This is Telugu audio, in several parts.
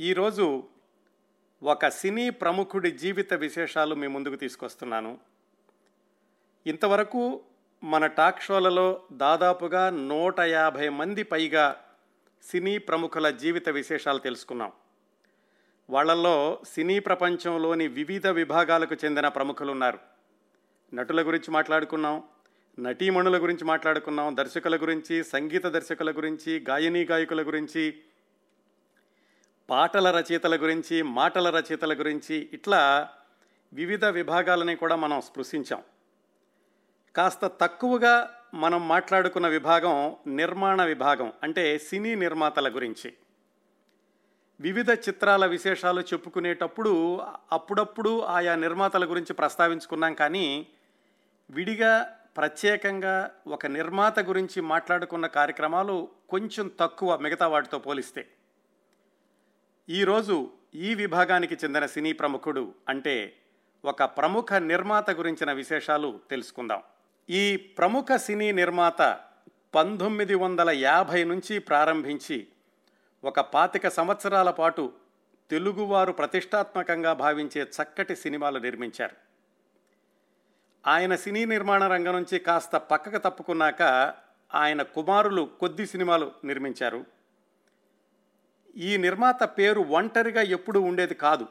ఈరోజు ఒక సినీ ప్రముఖుడి జీవిత విశేషాలు మీ ముందుకు తీసుకొస్తున్నాను. ఇంతవరకు మన టాక్ షోలలో దాదాపుగా నూట యాభై మంది పైగా సినీ ప్రముఖుల జీవిత విశేషాలు తెలుసుకున్నాం. వాళ్ళల్లో సినీ ప్రపంచంలోని వివిధ విభాగాలకు చెందిన ప్రముఖులు ఉన్నారు. నటుల గురించి మాట్లాడుకున్నాం నటీమణుల గురించి మాట్లాడుకున్నాం దర్శకుల గురించి సంగీత దర్శకుల గురించి గాయనీ గాయకుల గురించి పాటల రచయితల గురించి మాటల రచయితల గురించి ఇట్లా వివిధ విభాగాలని కూడా మనం స్పృశించాం. కాస్త తక్కువగా మనం మాట్లాడుకున్న విభాగం నిర్మాణ విభాగం అంటే సినీ నిర్మాతల గురించి. వివిధ చిత్రాల విశేషాలు చెప్పుకునేటప్పుడు అప్పుడప్పుడు ఆయా నిర్మాతల గురించి ప్రస్తావించుకున్నాం కానీ విడిగా ప్రత్యేకంగా ఒక నిర్మాత గురించి మాట్లాడుకున్న కార్యక్రమాలు కొంచెం తక్కువ మిగతా వాటితో పోలిస్తే. ఈరోజు ఈ విభాగానికి చెందిన సినీ ప్రముఖుడు అంటే ఒక ప్రముఖ నిర్మాత గురించిన విశేషాలు తెలుసుకుందాం. ఈ ప్రముఖ సినీ నిర్మాత పంతొమ్మిది వందల యాభై నుంచి ప్రారంభించి ఒక పాతిక సంవత్సరాల పాటు తెలుగువారు ప్రతిష్టాత్మకంగా భావించే చక్కటి సినిమాలు నిర్మించారు. ఆయన సినీ నిర్మాణ రంగం నుంచి కాస్త పక్కకు తప్పుకున్నాక ఆయన కుమారులు కొద్ది సినిమాలు నిర్మించారు. ఈ నిర్మాత పేరు ఒంటరిగా ఎప్పుడూ ఉండేది కాదు.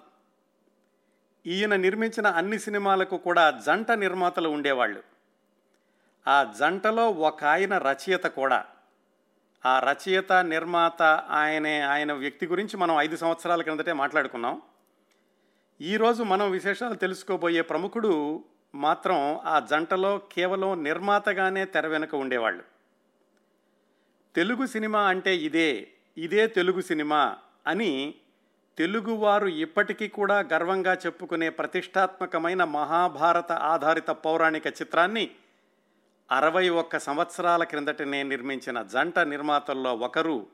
ఈయన నిర్మించిన అన్ని సినిమాలకు కూడా జంట నిర్మాతలు ఉండేవాళ్ళు. ఆ జంటలో ఒక ఆయన రచయిత కూడా. ఆ రచయిత నిర్మాత ఆయనే ఆయన వ్యక్తి గురించి మనం ఐదు సంవత్సరాల క్రిందటే మాట్లాడుకున్నాం. ఈరోజు మనం విశేషాలు తెలుసుకోబోయే ప్రముఖుడు మాత్రం ఆ జంటలో కేవలం నిర్మాతగానే తెర వెనుక ఉండేవాళ్ళు. తెలుగు సినిమా అంటే ఇదే. ఇదే తెలుగు సినిమా అని తెలుగువారు ఇప్పటికీ కూడా గర్వంగా చెప్పుకునే ప్రతిష్టాత్మకమైన మహాభారత ఆధారిత పౌరాణిక చిత్రాన్ని అరవై ఒక్క సంవత్సరాల క్రిందటనే నిర్మించిన జంట నిర్మాతల్లో ఒకరు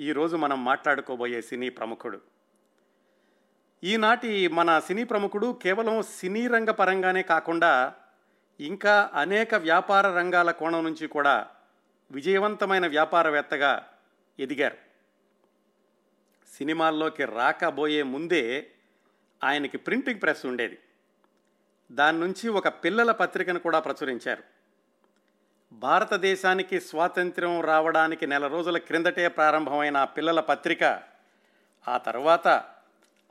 ఈరోజు మనం మాట్లాడుకోబోయే సినీ ప్రముఖుడు. ఈనాటి మన సినీ ప్రముఖుడు కేవలం సినీ రంగ పరంగానే కాకుండా ఇంకా అనేక వ్యాపార రంగాల కోణం నుంచి కూడా విజయవంతమైన వ్యాపారవేత్తగా ఎదిగారు. సినిమాల్లోకి రాకబోయే ముందే ఆయనకి ప్రింటింగ్ ప్రెస్ ఉండేది. దాని నుంచి ఒక పిల్లల పత్రికను కూడా ప్రచురించారు. భారతదేశానికి స్వాతంత్ర్యం రావడానికి నెల రోజుల క్రిందటే ప్రారంభమైన ఆ పిల్లల పత్రిక ఆ తర్వాత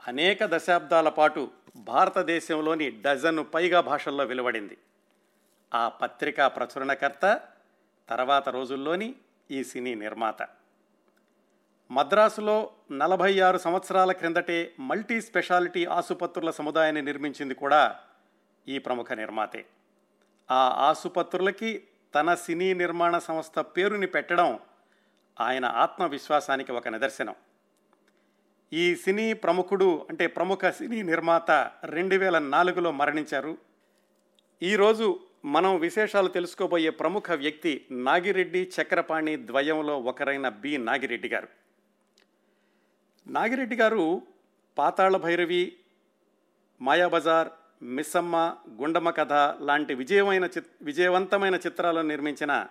అనేక దశాబ్దాల పాటు భారతదేశంలోని డజను పైగా భాషల్లో వెలువడింది. ఆ పత్రిక ప్రచురణకర్త తర్వాత రోజుల్లోని ఈ సినీ నిర్మాత. మద్రాసులో నలభై ఆరు సంవత్సరాల క్రిందటే మల్టీ స్పెషాలిటీ ఆసుపత్రుల సముదాయాన్ని నిర్మించింది కూడా ఈ ప్రముఖ నిర్మాతే. ఆ ఆసుపత్రులకి తన సినీ నిర్మాణ సంస్థ పేరుని పెట్టడం ఆయన ఆత్మవిశ్వాసానికి ఒక నిదర్శనం. ఈ సినీ ప్రముఖుడు అంటే ప్రముఖ సినీ నిర్మాత రెండు వేల నాలుగులో మరణించారు ఈరోజు మనం విశేషాలు తెలుసుకోబోయే ప్రముఖ వ్యక్తి నాగిరెడ్డి చక్రపాణి ద్వయంలో ఒకరైన బి. నాగిరెడ్డి గారు. నాగిరెడ్డి గారు పాతాళ భైరవి మాయాబజార్ మిస్సమ్మ గుండమ్మ కథ లాంటి విజయమైన చిత్ విజయవంతమైన చిత్రాలను నిర్మించిన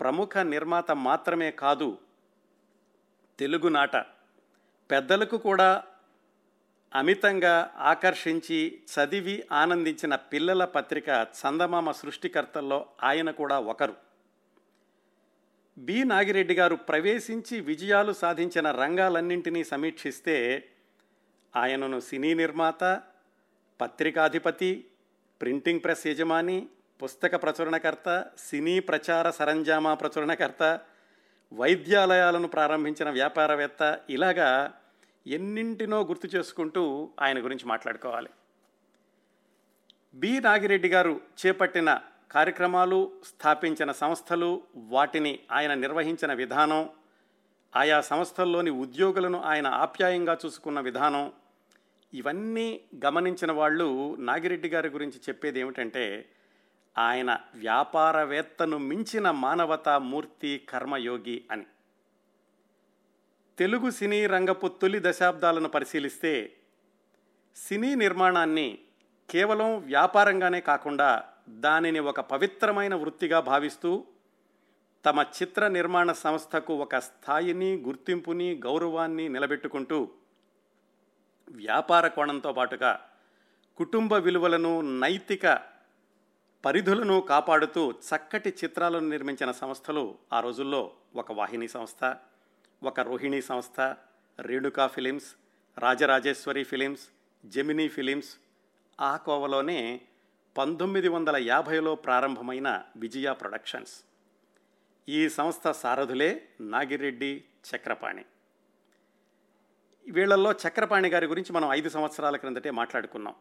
ప్రముఖ నిర్మాత మాత్రమే కాదు తెలుగునాట పెద్దలకు కూడా అమితంగా ఆకర్షించి చదివి ఆనందించిన పిల్లల పత్రిక చందమామ సృష్టికర్తల్లో ఆయన కూడా ఒకరు. బి. నాగిరెడ్డి గారు ప్రవేశించి విజయాలు సాధించిన రంగాలన్నింటినీ సమీక్షిస్తే ఆయనను సినీ నిర్మాత పత్రికాధిపతి ప్రింటింగ్ ప్రెస్ యజమాని పుస్తక ప్రచురణకర్త సినీ ప్రచార సరంజామా ప్రచురణకర్త వైద్యాలయాలను ప్రారంభించిన వ్యాపారవేత్త ఇలాగా ఎన్నింటినో గుర్తు చేసుకుంటూ ఆయన గురించి మాట్లాడుకోవాలి. బి. నాగిరెడ్డి గారు చేపట్టిన కార్యక్రమాలు స్థాపించిన సంస్థలు వాటిని ఆయన నిర్వహించిన విధానం ఆయా సంస్థల్లోని ఉద్యోగులను ఆయన ఆప్యాయంగా చూసుకున్న విధానం ఇవన్నీ గమనించిన వాళ్ళు నాగిరెడ్డి గారి గురించి చెప్పేది ఏమిటంటే ఆయన వ్యాపారవేత్తను మించిన మానవతా మూర్తి కర్మయోగి అని. తెలుగు సినీ రంగపు తొలి దశాబ్దాలను పరిశీలిస్తే సినీ నిర్మాణాన్ని కేవలం వ్యాపారంగానే కాకుండా దానిని ఒక పవిత్రమైన వృత్తిగా భావిస్తూ తమ చిత్ర నిర్మాణ సంస్థకు ఒక స్థాయిని గుర్తింపుని గౌరవాన్ని నిలబెట్టుకుంటూ వ్యాపార కోణంతో పాటుగా కుటుంబ విలువలను నైతిక పరిధులను కాపాడుతూ చక్కటి చిత్రాలను నిర్మించిన సంస్థలు ఆ రోజుల్లో ఒక వాహిని సంస్థ ఒక రోహిణి సంస్థ Renuka films Rajarajeshwari films Gemini films ఆ కోవలోనే పంతొమ్మిది వందల యాభైలో ప్రారంభమైన విజయ ప్రొడక్షన్స్. ఈ సంస్థ సారథులే నాగిరెడ్డి చక్రపాణి. వీళ్ళల్లో చక్రపాణి గారి గురించి మనం ఐదు సంవత్సరాల క్రిందటే మాట్లాడుకున్నాం.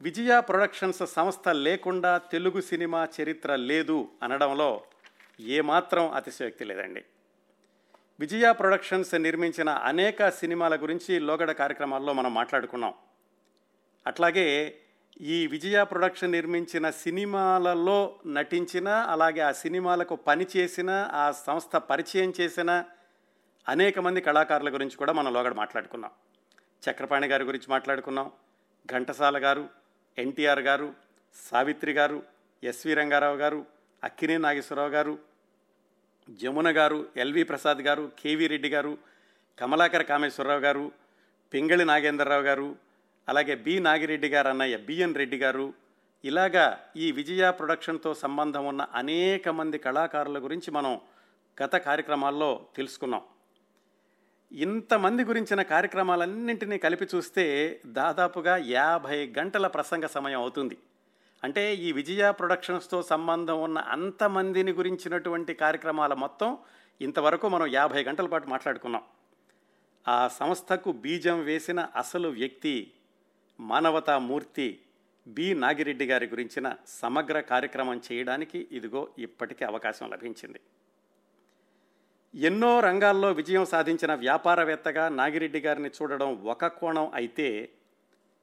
విజయ ప్రొడక్షన్స్ సంస్థ లేకుండా తెలుగు సినిమా చరిత్ర లేదు అనడంలో ఏమాత్రం అతిశయోక్తి లేదండి. విజయ ప్రొడక్షన్స్ నిర్మించిన అనేక సినిమాల గురించి లోగడ కార్యక్రమాల్లో మనం మాట్లాడుకున్నాం. అట్లాగే ఈ విజయ ప్రొడక్షన్ నిర్మించిన సినిమాలలో నటించిన అలాగే ఆ సినిమాలకు పనిచేసిన ఆ సంస్థ పరిచయం చేసిన అనేక మంది కళాకారుల గురించి కూడా మనం లోగడ మాట్లాడుకున్నాం. చక్రపాణి గారి గురించి మాట్లాడుకున్నాం ఘంటసాల గారు ఎన్టీఆర్ గారు సావిత్రి గారు ఎస్వి రంగారావు గారు అక్కినే నాగేశ్వరరావు గారు జమున గారు ఎల్వి ప్రసాద్ గారు కేవీ రెడ్డి గారు కమలాకర కామేశ్వరరావు గారు పింగళి నాగేంద్రరావు గారు అలాగే బి నాగిరెడ్డి గారు అన్నయ్య బిఎన్ రెడ్డి గారు ఇలాగా ఈ విజయ ప్రొడక్షన్తో సంబంధం ఉన్న అనేక మంది కళాకారుల గురించి మనం గత కార్యక్రమాల్లో తెలుసుకున్నాం. ఇంతమంది గురించిన కార్యక్రమాలన్నింటినీ కలిపి చూస్తే దాదాపుగా యాభై గంటల ప్రసంగ సమయం అవుతుంది. అంటే ఈ విజయ ప్రొడక్షన్స్తో సంబంధం ఉన్న అంతమందిని గురించినటువంటి కార్యక్రమాల మొత్తం ఇంతవరకు మనం యాభై గంటల పాటు మాట్లాడుకున్నాం. ఆ సంస్థకు బీజం వేసిన అసలు వ్యక్తి మానవతా మూర్తి బి. నాగిరెడ్డి గారి గురించిన సమగ్ర కార్యక్రమం చేయడానికి ఇదిగో ఇప్పటికే అవకాశం లభించింది. ఎన్నో రంగాల్లో విజయం సాధించిన వ్యాపారవేత్తగా నాగిరెడ్డి గారిని చూడడం ఒక కోణం అయితే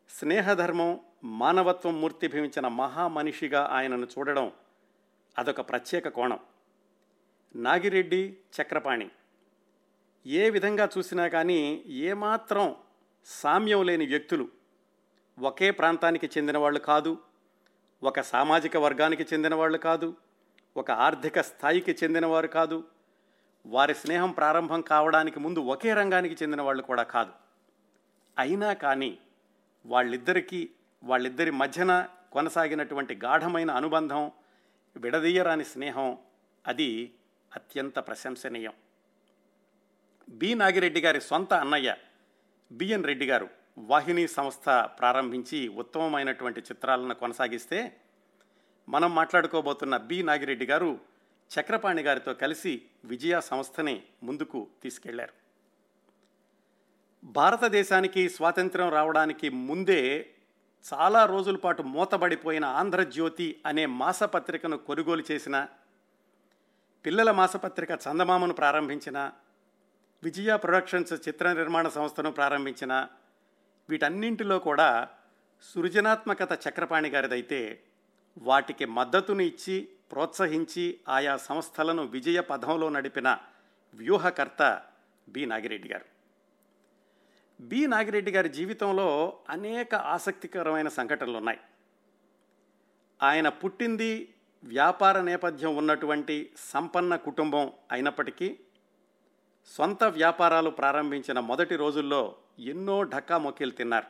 స్నేహధర్మం మానవత్వం మూర్తి భవించిన మహామనిషిగా ఆయనను చూడడం అదొక ప్రత్యేక కోణం. నాగిరెడ్డి చక్రపాణి. ఏ విధంగా చూసినా కానీ ఏమాత్రం సామ్యం లేని వ్యక్తులు ఒకే ప్రాంతానికి చెందిన వాళ్ళు కాదు ఒక సామాజిక వర్గానికి చెందిన వాళ్ళు కాదు ఒక ఆర్థిక స్థాయికి చెందినవారు కాదు వారి స్నేహం ప్రారంభం కావడానికి ముందు ఒకే రంగానికి చెందిన వాళ్ళు కూడా కాదు. అయినా కానీ వాళ్ళిద్దరికీ వాళ్ళిద్దరి మధ్యన కొనసాగినటువంటి గాఢమైన అనుబంధం విడదీయరాని స్నేహం అది అత్యంత ప్రశంసనీయం. బి. నాగిరెడ్డి గారి సొంత అన్నయ్య బిఎన్ రెడ్డి గారు వాహిని సంస్థ ప్రారంభించి ఉత్తమమైనటువంటి చిత్రాలను కొనసాగిస్తే మనం మాట్లాడుకోబోతున్న బి నాగిరెడ్డి గారు చక్రపాణి గారితో కలిసి విజయ సంస్థని ముందుకు తీసుకెళ్ళారు. భారతదేశానికి స్వాతంత్ర్యం రావడానికి ముందే చాలా రోజుల పాటు మూతబడిపోయిన ఆంధ్రజ్యోతి అనే మాసపత్రికను కొనుగోలు చేసిన పిల్లల మాసపత్రిక చందమామను ప్రారంభించిన విజయ ప్రొడక్షన్స్ చిత్ర నిర్మాణ సంస్థను ప్రారంభించిన వీటన్నింటిలో కూడా సృజనాత్మకత చక్రపాణి గారిదైతే వాటికి మద్దతుని ఇచ్చి ప్రోత్సహించి ఆయా సంస్థలను విజయ పథంలో నడిపిన వ్యూహకర్త బి. నాగిరెడ్డి గారు. బి. నాగిరెడ్డి గారి జీవితంలో అనేక ఆసక్తికరమైన సంఘటనలు ఉన్నాయి ఆయన పుట్టింది వ్యాపార నేపథ్యం ఉన్నటువంటి సంపన్న కుటుంబం అయినప్పటికీ సొంత వ్యాపారాలు ప్రారంభించిన మొదటి రోజుల్లో ఎన్నో ఢక్కా మొక్కీలు తిన్నారు.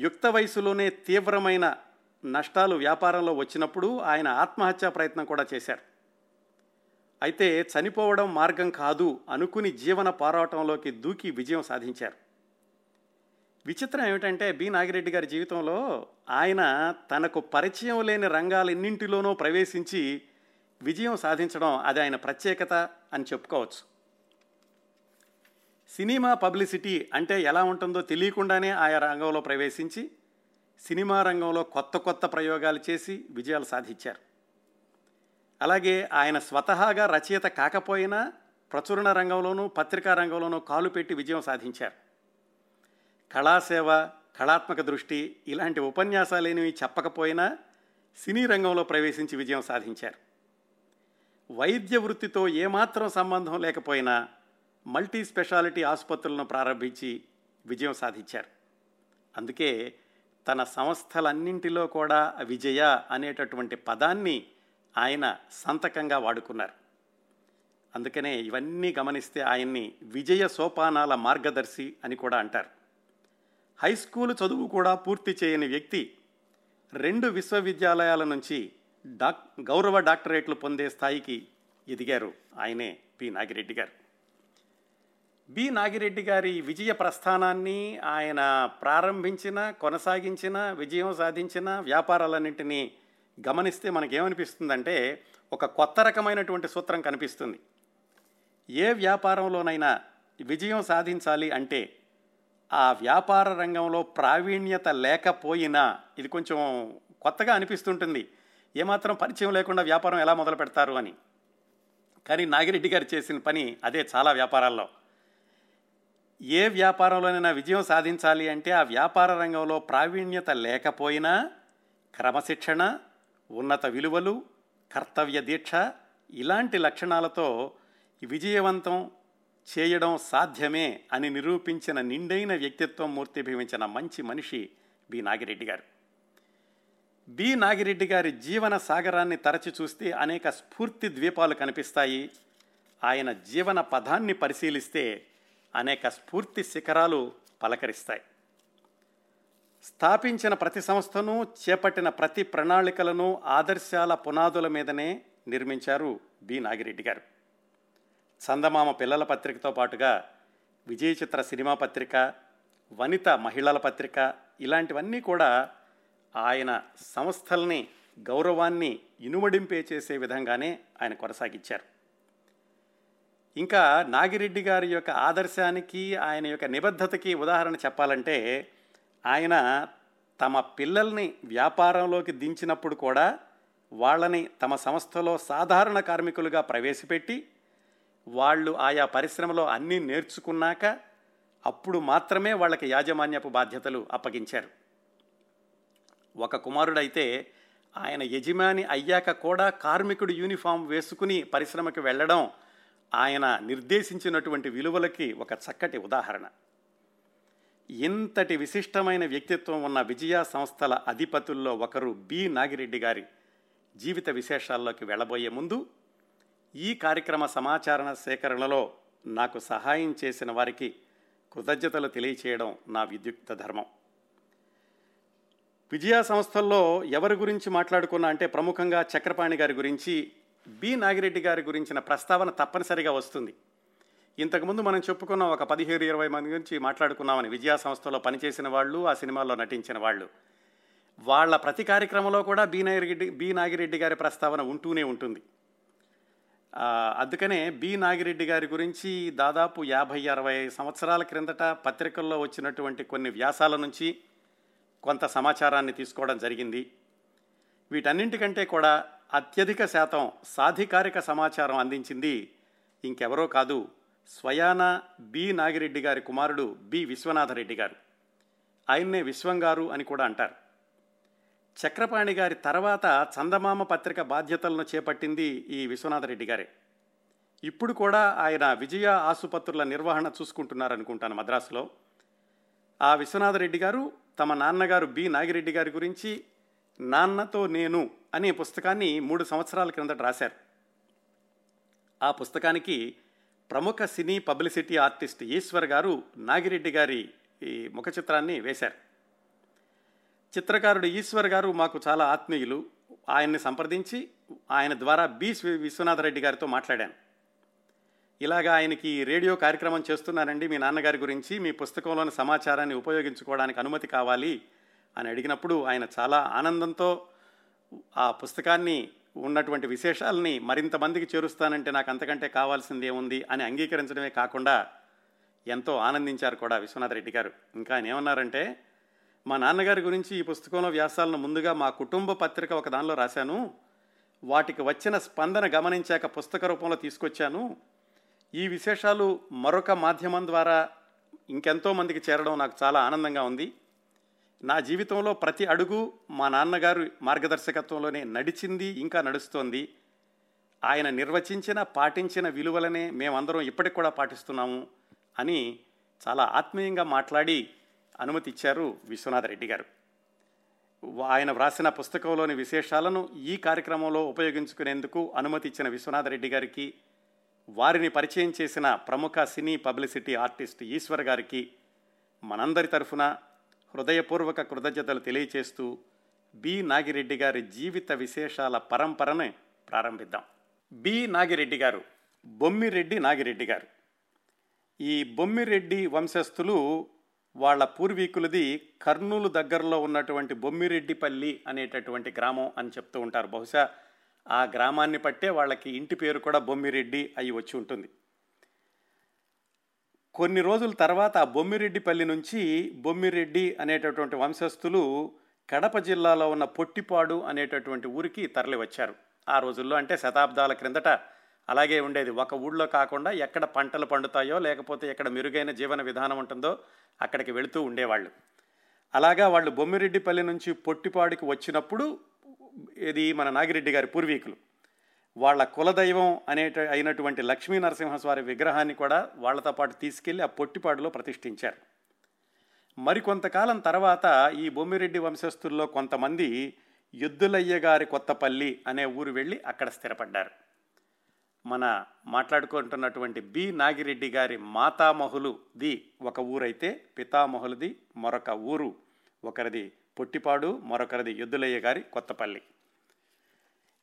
యుక్త వయసులోనే తీవ్రమైన నష్టాలు వ్యాపారంలో వచ్చినప్పుడు ఆయన ఆత్మహత్యా ప్రయత్నం కూడా చేశారు. అయితే చనిపోవడం మార్గం కాదు అనుకుని జీవన పోరాటంలోకి దూకి విజయం సాధించారు. విచిత్రం ఏమిటంటే బి. నాగిరెడ్డి గారి జీవితంలో ఆయన తనకు పరిచయం లేని రంగాలన్నింటిలోనూ ప్రవేశించి విజయం సాధించడం అది ఆయన ప్రత్యేకత అని చెప్పుకోవచ్చు. సినిమా పబ్లిసిటీ అంటే ఎలా ఉంటుందో తెలియకుండానే ఆయా రంగంలో ప్రవేశించి సినిమా రంగంలో కొత్త కొత్త ప్రయోగాలు చేసి విజయాలు సాధించారు. అలాగే ఆయన స్వతహాగా రచయిత కాకపోయినా ప్రచురణ రంగంలోనూ పత్రికా రంగంలోనూ కాలు పెట్టి విజయం సాధించారు. కళాసేవ కళాత్మక దృష్టి ఇలాంటి ఉపన్యాసాలేనివి చెప్పకపోయినా సినీ రంగంలో ప్రవేశించి విజయం సాధించారు. వైద్య వృత్తితో ఏమాత్రం సంబంధం లేకపోయినా మల్టీ స్పెషాలిటీ ఆసుపత్రులను ప్రారంభించి విజయం సాధించారు. అందుకే తన సంస్థలన్నింటిలో కూడా విజయ అనేటటువంటి పదాన్ని ఆయన సంతకంగా వాడుకున్నారు. అందుకనే ఇవన్నీ గమనిస్తే ఆయన్ని విజయ సోపానాల మార్గదర్శి అని కూడా అంటారు. హై స్కూల్ చదువు కూడా పూర్తి చేయని వ్యక్తి రెండు విశ్వవిద్యాలయాల నుంచి డాక్ గౌరవ డాక్టరేట్లు పొందే స్థాయికి ఎదిగారు ఆయనే పి. నాగిరెడ్డి గారు. బి. నాగిరెడ్డి గారి విజయ ప్రస్థానాన్ని ఆయన ప్రారంభించిన కొనసాగించిన విజయం సాధించిన వ్యాపారాలన్నింటినీ గమనిస్తే మనకేమనిపిస్తుందంటే ఒక కొత్త రకమైనటువంటి సూత్రం కనిపిస్తుంది. ఏ వ్యాపారంలోనైనా విజయం సాధించాలి అంటే ఆ వ్యాపార రంగంలో ప్రావీణ్యత లేకపోయినా ఇది కొంచెం కొత్తగా అనిపిస్తుంటుంది. ఏమాత్రం పరిచయం లేకుండా వ్యాపారం ఎలా మొదలు పెడతారు అని. కానీ నాగిరెడ్డి గారు చేసిన పని అదే చాలా వ్యాపారాల్లో. ఏ వ్యాపారంలోనైనా విజయం సాధించాలి అంటే ఆ వ్యాపార రంగంలో ప్రావీణ్యత లేకపోయినా క్రమశిక్షణ ఉన్నత విలువలు కర్తవ్య దీక్ష ఇలాంటి లక్షణాలతో విజయవంతం చేయడం సాధ్యమే అని నిరూపించిన నిండైన వ్యక్తిత్వం మూర్తిభవించిన మంచి మనిషి బి. నాగిరెడ్డి గారు. బి. నాగిరెడ్డి గారి జీవన సాగరాన్ని తరచి చూస్తే అనేక స్ఫూర్తి ద్వీపాలు కనిపిస్తాయి. ఆయన జీవన పదాన్ని పరిశీలిస్తే అనేక స్ఫూర్తి శిఖరాలు పలకరిస్తాయి. స్థాపించిన ప్రతి సంస్థను చేపట్టిన ప్రతి ప్రణాళికలను ఆదర్శాల పునాదుల మీదనే నిర్మించారు బి. నాగిరెడ్డి గారు. చందమామ పిల్లల పత్రికతో పాటుగా విజయ చిత్ర సినిమా పత్రిక వనిత మహిళల పత్రిక ఇలాంటివన్నీ కూడా ఆయన సంస్థల్ని గౌరవాన్ని ఇనుమడింపే చేసే విధంగానే ఆయన కొనసాగించారు. ఇంకా నాగిరెడ్డి గారి యొక్క ఆదర్శానికి ఆయన యొక్క నిబద్ధతకి ఉదాహరణ చెప్పాలంటే ఆయన తమ పిల్లల్ని వ్యాపారంలోకి దించినప్పుడు కూడా వాళ్ళని తమ సంస్థలో సాధారణ కార్మికులుగా ప్రవేశపెట్టి వాళ్ళు ఆయా పరిశ్రమలో అన్నీ నేర్చుకున్నాక అప్పుడు మాత్రమే వాళ్ళకి యాజమాన్యపు బాధ్యతలు అప్పగించారు. ఒక కుమారుడైతే ఆయన యజమాని అయ్యాక కూడా కార్మికుడు యూనిఫామ్ వేసుకుని పరిశ్రమకి వెళ్ళడం ఆయన నిర్దేశించినటువంటి విలువలకి ఒక చక్కటి ఉదాహరణ. ఇంతటి విశిష్టమైన వ్యక్తిత్వం ఉన్న విజయ సంస్థల అధిపతుల్లో ఒకరు బి. నాగిరెడ్డి గారి జీవిత విశేషాల్లోకి వెళ్ళబోయే ముందు ఈ కార్యక్రమ సమాచార సేకరణలో నాకు సహాయం చేసిన వారికి కృతజ్ఞతలు తెలియచేయడం నా విద్యుక్త ధర్మం. విజయ సంస్థల్లో ఎవరి గురించి మాట్లాడుకున్నా అంటే ప్రముఖంగా చక్రపాణి గారి గురించి బి నాగిరెడ్డి గారి గురించిన ప్రస్తావన తప్పనిసరిగా వస్తుంది. ఇంతకుముందు మనం చెప్పుకున్న ఒక పదిహేడు ఇరవై మంది గురించి మాట్లాడుకున్నామని విజయా సంస్థలో పనిచేసిన వాళ్ళు ఆ సినిమాల్లో నటించిన వాళ్ళు. వాళ్ళ ప్రతి కార్యక్రమంలో కూడా బి నాగిరెడ్డి బి నాగిరెడ్డి గారి ప్రస్తావన ఉంటూనే ఉంటుంది. అందుకనే బి నాగిరెడ్డి గారి గురించి దాదాపు యాభై అరవై సంవత్సరాల క్రిందట పత్రికల్లో వచ్చినటువంటి కొన్ని వ్యాసాల నుంచి కొంత సమాచారాన్ని తీసుకోవడం జరిగింది. వీటన్నింటికంటే కూడా అత్యధిక శాతం సాధికారిక సమాచారం అందించింది ఇంకెవరో కాదు స్వయాన బి నాగిరెడ్డి గారి కుమారుడు బి విశ్వనాథరెడ్డి గారు. ఆయన్నే విశ్వం గారు అని కూడా అంటారు. చక్రపాణి గారి తర్వాత చందమామ పత్రిక బాధ్యతలను చేపట్టింది ఈ విశ్వనాథరెడ్డి గారే. ఇప్పుడు కూడా ఆయన విజయ ఆసుపత్రుల నిర్వహణ చూసుకుంటున్నారనుకుంటాను మద్రాసులో. ఆ విశ్వనాథరెడ్డి గారు తమ నాన్నగారు బి. నాగిరెడ్డి గారి గురించి నాన్నతో నేను అనే పుస్తకాన్ని మూడు సంవత్సరాల క్రిందట రాశారు. ఆ పుస్తకానికి ప్రముఖ సినీ పబ్లిసిటీ ఆర్టిస్ట్ ఈశ్వర్ గారు నాగిరెడ్డి గారి ఈ ముఖ చిత్రాన్ని వేశారు. చిత్రకారుడు ఈశ్వర్ గారు మాకు చాలా ఆత్మీయులు. ఆయన్ని సంప్రదించి ఆయన ద్వారా బి. విశ్వనాథరెడ్డి గారితో మాట్లాడాను. ఇలాగా ఆయనకి రేడియో కార్యక్రమం చేస్తున్నానండి మీ నాన్నగారి గురించి మీ పుస్తకంలోని సమాచారాన్ని ఉపయోగించుకోవడానికి అనుమతి కావాలి అని అడిగినప్పుడు ఆయన చాలా ఆనందంతో ఆ పుస్తకాన్ని ఉన్నటువంటి విశేషాలని మరింత మందికి చేరుస్తానంటే నాకు అంతకంటే కావాల్సింది ఏముంది అని అంగీకరించడమే కాకుండా ఎంతో ఆనందించారు కూడా విశ్వనాథ్ రెడ్డి గారు. ఇంకా ఆయన ఏమన్నారంటే మా నాన్నగారి గురించి ఈ పుస్తకంలో వ్యాసాలను ముందుగా మా కుటుంబ పత్రిక ఒక దానిలో రాశాను. వాటికి వచ్చిన స్పందన గమనించాక పుస్తక రూపంలో తీసుకొచ్చాను. ఈ విశేషాలు మరొక మాధ్యమం ద్వారా ఇంకెంతో మందికి చేరడం నాకు చాలా ఆనందంగా ఉంది. నా జీవితంలో ప్రతి అడుగు మా నాన్నగారు మార్గదర్శకత్వంలోనే నడిచింది ఇంకా నడుస్తోంది. ఆయన నిర్వచించిన పాటించిన విలువలనే మేమందరం ఇప్పటికి కూడా పాటిస్తున్నాము అని చాలా ఆత్మీయంగా మాట్లాడి అనుమతి ఇచ్చారు విశ్వనాథ రెడ్డి గారు. ఆయన వ్రాసిన పుస్తకంలోని విశేషాలను ఈ కార్యక్రమంలో ఉపయోగించుకునేందుకు అనుమతి ఇచ్చిన విశ్వనాథ రెడ్డి గారికి వారిని పరిచయం చేసిన ప్రముఖ సినీ పబ్లిసిటీ ఆర్టిస్ట్ ఈశ్వర్ గారికి మనందరి తరఫున హృదయపూర్వక కృతజ్ఞతలు తెలియచేస్తూ బి. నాగిరెడ్డి గారి జీవిత విశేషాల పరంపరను ప్రారంభిద్దాం. బి. నాగిరెడ్డి గారు బొమ్మిరెడ్డి నాగిరెడ్డి గారు. ఈ బొమ్మిరెడ్డి వంశస్థులు వాళ్ళ పూర్వీకులది కర్నూలు దగ్గరలో ఉన్నటువంటి బొమ్మిరెడ్డిపల్లి అనేటటువంటి గ్రామం అని చెప్తూ ఉంటారు. బహుశా ఆ గ్రామాన్ని పట్టే వాళ్ళకి ఇంటి పేరు కూడా బొమ్మిరెడ్డి అయి వచ్చి ఉంటుంది. కొన్ని రోజుల తర్వాత ఆ బొమ్మిరెడ్డిపల్లి నుంచి బొమ్మిరెడ్డి అనేటటువంటి వంశస్థులు కడప జిల్లాలో ఉన్న పొట్టిపాడు అనేటటువంటి ఊరికి తరలివచ్చారు ఆ రోజుల్లో అంటే శతాబ్దాల క్రిందట అలాగే ఉండేది. ఒక ఊళ్ళో కాకుండా ఎక్కడ పంటలు పండుతాయో లేకపోతే ఎక్కడ మెరుగైన జీవన విధానం ఉంటుందో అక్కడికి వెళుతూ ఉండేవాళ్ళు. అలాగా వాళ్ళు బొమ్మిరెడ్డిపల్లి నుంచి పొట్టిపాడుకి వచ్చినప్పుడు ఇది మన నాగిరెడ్డి గారి పూర్వీకులు. వాళ్ళ కులదైవం అనేట అయినటువంటి లక్ష్మీ నరసింహస్వామి విగ్రహాన్ని కూడా వాళ్ళతో పాటు తీసుకెళ్ళి ఆ పొట్టిపాడులో ప్రతిష్ఠించారు. మరికొంతకాలం తర్వాత ఈ బొమ్మిరెడ్డి వంశస్థుల్లో కొంతమంది ఎద్దులయ్య గారి కొత్తపల్లి అనే ఊరు వెళ్ళి అక్కడ స్థిరపడ్డారు. మన మాట్లాడుకుంటున్నటువంటి బి నాగిరెడ్డి గారి మాతామహులుది ఒక ఊరైతే పితామహులది మరొక ఊరు. ఒకరిది పొట్టిపాడు మరొకరిది ఎద్దులయ్య గారి కొత్తపల్లి.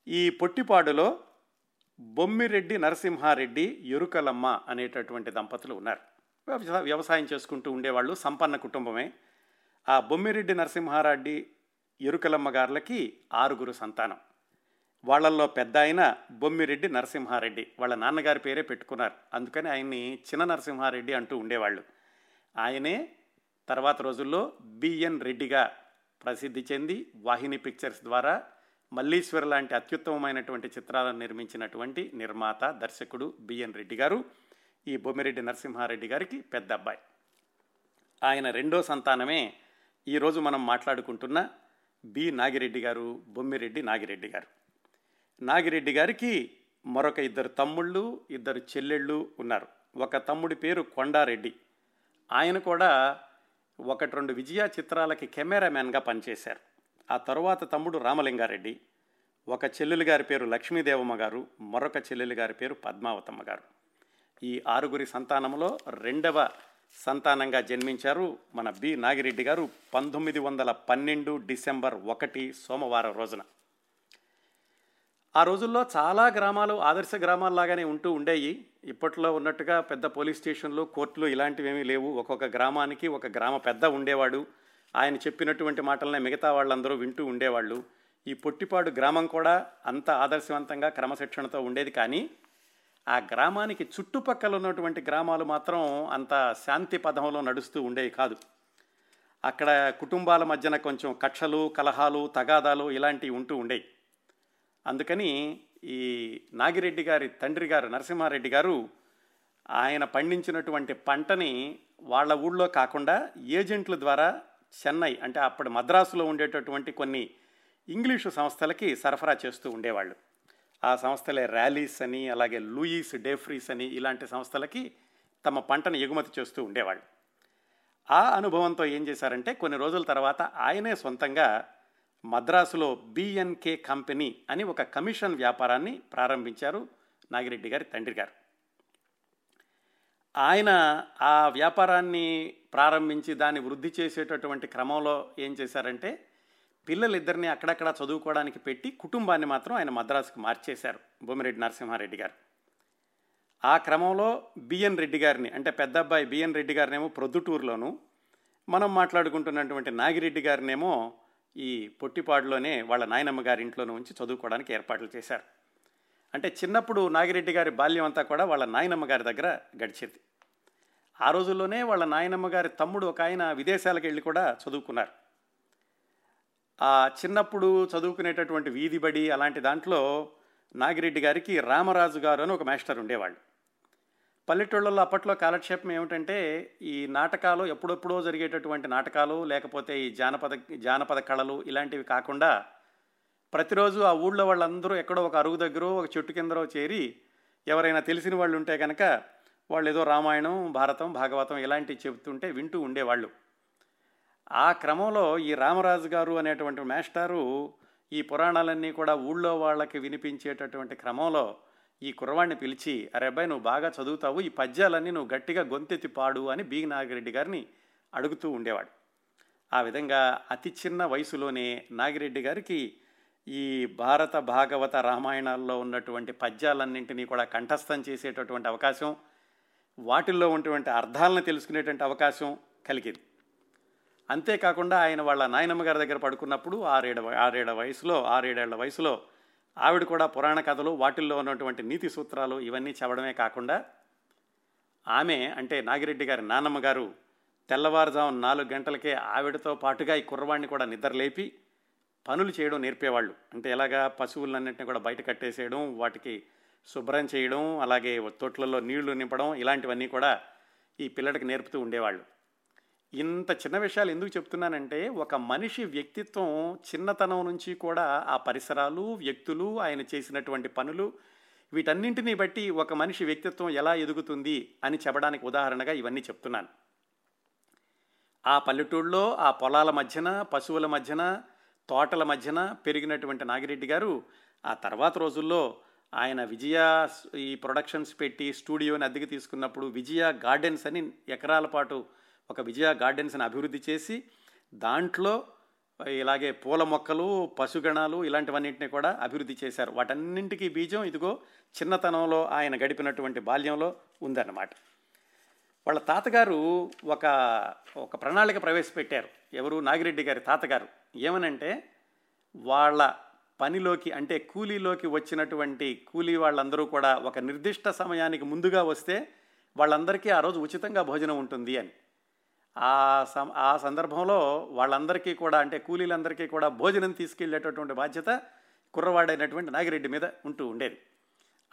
ఈ పొట్టిపాడులో బొమ్మిరెడ్డి నరసింహారెడ్డి ఎరుకలమ్మ అనేటటువంటి దంపతులు ఉన్నారు. వ్యవసాయం చేసుకుంటూ ఉండేవాళ్ళు సంపన్న కుటుంబమే. ఆ బొమ్మిరెడ్డి నరసింహారెడ్డి ఎరుకలమ్మ గారులకి ఆరుగురు సంతానం. వాళ్ళల్లో పెద్ద ఆయన బొమ్మిరెడ్డి నరసింహారెడ్డి. వాళ్ళ నాన్నగారి పేరే పెట్టుకున్నారు. అందుకని ఆయన్ని చిన్న నరసింహారెడ్డి అంటూ ఉండేవాళ్ళు. ఆయనే తర్వాత రోజుల్లో బిఎన్ రెడ్డిగా ప్రసిద్ధి చెంది వాహిని పిక్చర్స్ ద్వారా మల్లీశ్వర్ లాంటి అత్యుత్తమమైనటువంటి చిత్రాలను నిర్మించినటువంటి నిర్మాత దర్శకుడు బిఎన్ రెడ్డి గారు ఈ బొమ్మిరెడ్డి నరసింహారెడ్డి గారికి పెద్ద అబ్బాయి. ఆయన రెండో సంతానమే ఈరోజు మనం మాట్లాడుకుంటున్న బి నాగిరెడ్డి గారు బొమ్మిరెడ్డి నాగిరెడ్డి గారు. నాగిరెడ్డి గారికి మరొక ఇద్దరు తమ్ముళ్ళు ఇద్దరు చెల్లెళ్ళు ఉన్నారు. ఒక తమ్ముడి పేరు కొండారెడ్డి. ఆయన కూడా ఒకటి రెండు విజయ చిత్రాలకి కెమెరామెన్గా పనిచేశారు. ఆ తరువాత తమ్ముడు రామలింగారెడ్డి ఒక చెల్లెలు గారి పేరు లక్ష్మీదేవమ్మ గారు మరొక చెల్లెలు గారి పేరు పద్మావతమ్మ గారు. ఈ ఆరుగురి సంతానంలో రెండవ సంతానంగా జన్మించారు మన బి. నాగిరెడ్డి గారు పంతొమ్మిది వందల పన్నెండు డిసెంబర్ ఒకటి సోమవారం రోజున. ఆ రోజుల్లో చాలా గ్రామాలు ఆదర్శ గ్రామాల్లాగానే ఉంటూ ఉండేవి ఇప్పట్లో ఉన్నట్టుగా పెద్ద పోలీస్ స్టేషన్లు కోర్టులు ఇలాంటివి ఏమీ లేవు. ఒక్కొక్క గ్రామానికి ఒక గ్రామ పెద్ద ఉండేవాడు. ఆయన చెప్పినటువంటి మాటలనే మిగతా వాళ్ళందరూ వింటూ ఉండేవాళ్ళు. ఈ పొట్టిపాడు గ్రామం కూడా అంత ఆదర్శవంతంగా క్రమశిక్షణతో ఉండేది కానీ ఆ గ్రామానికి చుట్టుపక్కల ఉన్నటువంటి గ్రామాలు మాత్రం అంత శాంతి పదంలో నడుస్తూ ఉండేవి కాదు. అక్కడ కుటుంబాల మధ్యన కొంచెం కక్షలు కలహాలు తగాదాలు ఇలాంటివి ఉంటూ ఉండేవి అందుకని ఈ నాగిరెడ్డి గారి తండ్రి గారు నరసింహారెడ్డి గారు ఆయన పండించినటువంటి పంటని వాళ్ళ ఊళ్ళో కాకుండా ఏజెంట్ల ద్వారా చెన్నై అంటే అప్పుడు మద్రాసులో ఉండేటటువంటి కొన్ని ఇంగ్లీషు సంస్థలకి సరఫరా చేస్తూ ఉండేవాళ్ళు. ఆ సంస్థలే ర్యాలీస్ అని అలాగే లూయిస్ డేఫ్రీస్ అని ఇలాంటి సంస్థలకి తమ పంటను ఎగుమతి చేస్తూ ఉండేవాళ్ళు. ఆ అనుభవంతో ఏం చేశారంటే కొన్ని రోజుల తర్వాత ఆయనే సొంతంగా మద్రాసులో బిఎన్కే కంపెనీ అని ఒక కమిషన్ వ్యాపారాన్ని ప్రారంభించారు నాగిరెడ్డి గారి తండ్రి గారు. ఆయన ఆ వ్యాపారాన్ని ప్రారంభించి దాన్ని వృద్ధి చేసేటటువంటి క్రమంలో ఏం చేశారంటే పిల్లలిద్దరిని అక్కడక్కడ చదువుకోవడానికి పెట్టి కుటుంబాన్ని మాత్రం ఆయన మద్రాసుకు మార్చేశారు భూమిరెడ్డి నరసింహారెడ్డి గారు. ఆ క్రమంలో బిఎన్ రెడ్డి గారిని అంటే పెద్ద అబ్బాయి బిఎన్ రెడ్డి గారినేమో ప్రొద్దుటూరులోను మనం మాట్లాడుకుంటున్నటువంటి నాగిరెడ్డి గారినేమో ఈ పొట్టిపాడులోనే వాళ్ళ నాయనమ్మ గారి ఇంట్లోనే ఉంచి చదువుకోవడానికి ఏర్పాట్లు చేశారు. అంటే చిన్నప్పుడు నాగిరెడ్డి గారి బాల్యం అంతా కూడా వాళ్ళ నాయనమ్మ గారి దగ్గర గడిచేది. ఆ రోజుల్లోనే వాళ్ళ నాయనమ్మ గారి తమ్ముడు ఒక ఆయన విదేశాలకు వెళ్ళి కూడా చదువుకున్నారు. ఆ చిన్నప్పుడు చదువుకునేటటువంటి వీధిబడి అలాంటి దాంట్లో నాగిరెడ్డి గారికి రామరాజు గారు అని ఒక మాస్టర్ ఉండేవాళ్ళు. పల్లెటూళ్ళల్లో అప్పట్లో కాలక్షేపం ఏమిటంటే ఈ నాటకాలు ఎప్పుడెప్పుడో జరిగేటటువంటి నాటకాలు లేకపోతే ఈ జానపద జానపద కళలు ఇలాంటివి కాకుండా ప్రతిరోజు ఆ ఊళ్ళో వాళ్ళందరూ ఎక్కడో ఒక అరుగు దగ్గర ఒక చెట్టు కిందరో చేరి ఎవరైనా తెలిసిన వాళ్ళు ఉంటే కనుక వాళ్ళు ఏదో రామాయణం భారతం భాగవతం ఇలాంటివి చెబుతుంటే వింటూ ఉండేవాళ్ళు. ఆ క్రమంలో ఈ రామరాజు గారు అనేటువంటి మాస్టారు ఈ పురాణాలన్నీ కూడా ఊళ్ళో వాళ్ళకి వినిపించేటటువంటి క్రమంలో ఈ కుర్రవాణ్ణి పిలిచి అరే అబ్బాయి నువ్వు బాగా చదువుతావు ఈ పద్యాలన్నీ నువ్వు గట్టిగా గొంతెత్తి పాడు అని బి నాగిరెడ్డి గారిని అడుగుతూ ఉండేవాడు. ఆ విధంగా అతి చిన్న వయసులోనే నాగిరెడ్డి గారికి ఈ భారత భాగవత రామాయణాల్లో ఉన్నటువంటి పద్యాలన్నింటినీ కూడా కంఠస్థం చేసేటటువంటి అవకాశం వాటిల్లో ఉన్నటువంటి అర్థాలను తెలుసుకునేటువంటి అవకాశం కలిగింది. అంతేకాకుండా ఆయన వాళ్ళ నాయనమ్మ గారి దగ్గర పడుకున్నప్పుడు ఆరేడ ఆరేడ వయసులో ఆరేడేళ్ళ వయసులో ఆవిడ కూడా పురాణ కథలు వాటిల్లో ఉన్నటువంటి నీతి సూత్రాలు ఇవన్నీ చెప్పడమే కాకుండా ఆమె అంటే నాగిరెడ్డి గారి నానమ్మ గారు తెల్లవారుజాము నాలుగు గంటలకే ఆవిడతో పాటుగా ఈ కుర్రవాడిని కూడా నిద్రలేపి పనులు చేయడం నేర్పేవాళ్ళు. అంటే ఎలాగా పశువులన్నింటినీ కూడా బయట కట్టేసేయడం వాటికి శుభ్రం చేయడం అలాగే తొట్లలో నీళ్ళు నింపడం ఇలాంటివన్నీ కూడా ఈ పిల్లడికి నేర్పుతూ ఉండేవాళ్ళు. ఇంత చిన్న విషయాలు ఎందుకు చెప్తున్నానంటే ఒక మనిషి వ్యక్తిత్వం చిన్నతనం నుంచి కూడా ఆ పరిసరాలు వ్యక్తులు ఆయన చేసినటువంటి పనులు వీటన్నింటినీ బట్టి ఒక మనిషి వ్యక్తిత్వం ఎలా ఎదుగుతుంది అని చెప్పడానికి ఉదాహరణగా ఇవన్నీ చెప్తున్నాను. ఆ పల్లెటూళ్ళలో ఆ పొలాల మధ్యన పశువుల మధ్యన తోటల మధ్యన పెరిగినటువంటి నాగిరెడ్డి గారు ఆ తర్వాత రోజుల్లో ఆయన విజయ ఈ ప్రొడక్షన్స్ పెట్టి స్టూడియోని అద్దెకి తీసుకున్నప్పుడు విజయ గార్డెన్స్ అని ఎకరాల పాటు ఒక విజయ గార్డెన్స్ని అభివృద్ధి చేసి దాంట్లో ఇలాగే పూల మొక్కలు పశుగణాలు ఇలాంటివన్నింటినీ కూడా అభివృద్ధి చేశారు. వాటన్నింటికీ బీజం ఇదిగో చిన్నతనంలో ఆయన గడిపినటువంటి బాల్యంలో ఉందన్నమాట. వాళ్ళ తాతగారు ఒక ఒక ప్రణాళిక ప్రవేశపెట్టారు. ఎవరు? నాగిరెడ్డి గారి తాతగారు. ఏమనంటే వాళ్ళ పనిలోకి అంటే కూలీలోకి వచ్చినటువంటి కూలీ వాళ్ళందరూ కూడా ఒక నిర్దిష్ట సమయానికి ముందుగా వస్తే వాళ్ళందరికీ ఆ రోజు ఉచితంగా భోజనం ఉంటుంది అని. ఆ సం ఆ సందర్భంలో వాళ్ళందరికీ కూడా అంటే కూలీలందరికీ కూడా భోజనం తీసుకెళ్ళేటటువంటి బాధ్యత కుర్రవాడైనటువంటి నాగిరెడ్డి మీద ఉంటూ ఉండేది.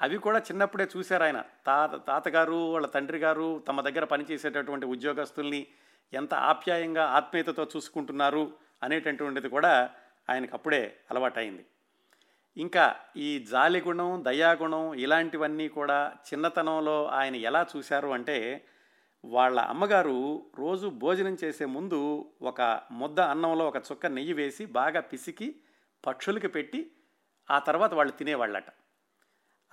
అవి కూడా చిన్నప్పుడే చూశారు ఆయన. తాత తాతగారు వాళ్ళ తండ్రి గారు తమ దగ్గర పనిచేసేటటువంటి ఉద్యోగస్తుల్ని ఎంత ఆప్యాయంగా ఆత్మీయతతో చూసుకుంటున్నారు అనేటటువంటిది కూడా ఆయనకు అప్పుడే అలవాటైంది ఇంకా ఈ జాలిగుణం దయాగుణం ఇలాంటివన్నీ కూడా చిన్నతనంలో ఆయన ఎలా చూశారు అంటే వాళ్ళ అమ్మగారు రోజు భోజనం చేసే ముందు ఒక ముద్ద అన్నంలో ఒక చుక్క నెయ్యి వేసి బాగా పిసికి పక్షులకి పెట్టి ఆ తర్వాత వాళ్ళు తినేవాళ్ళట.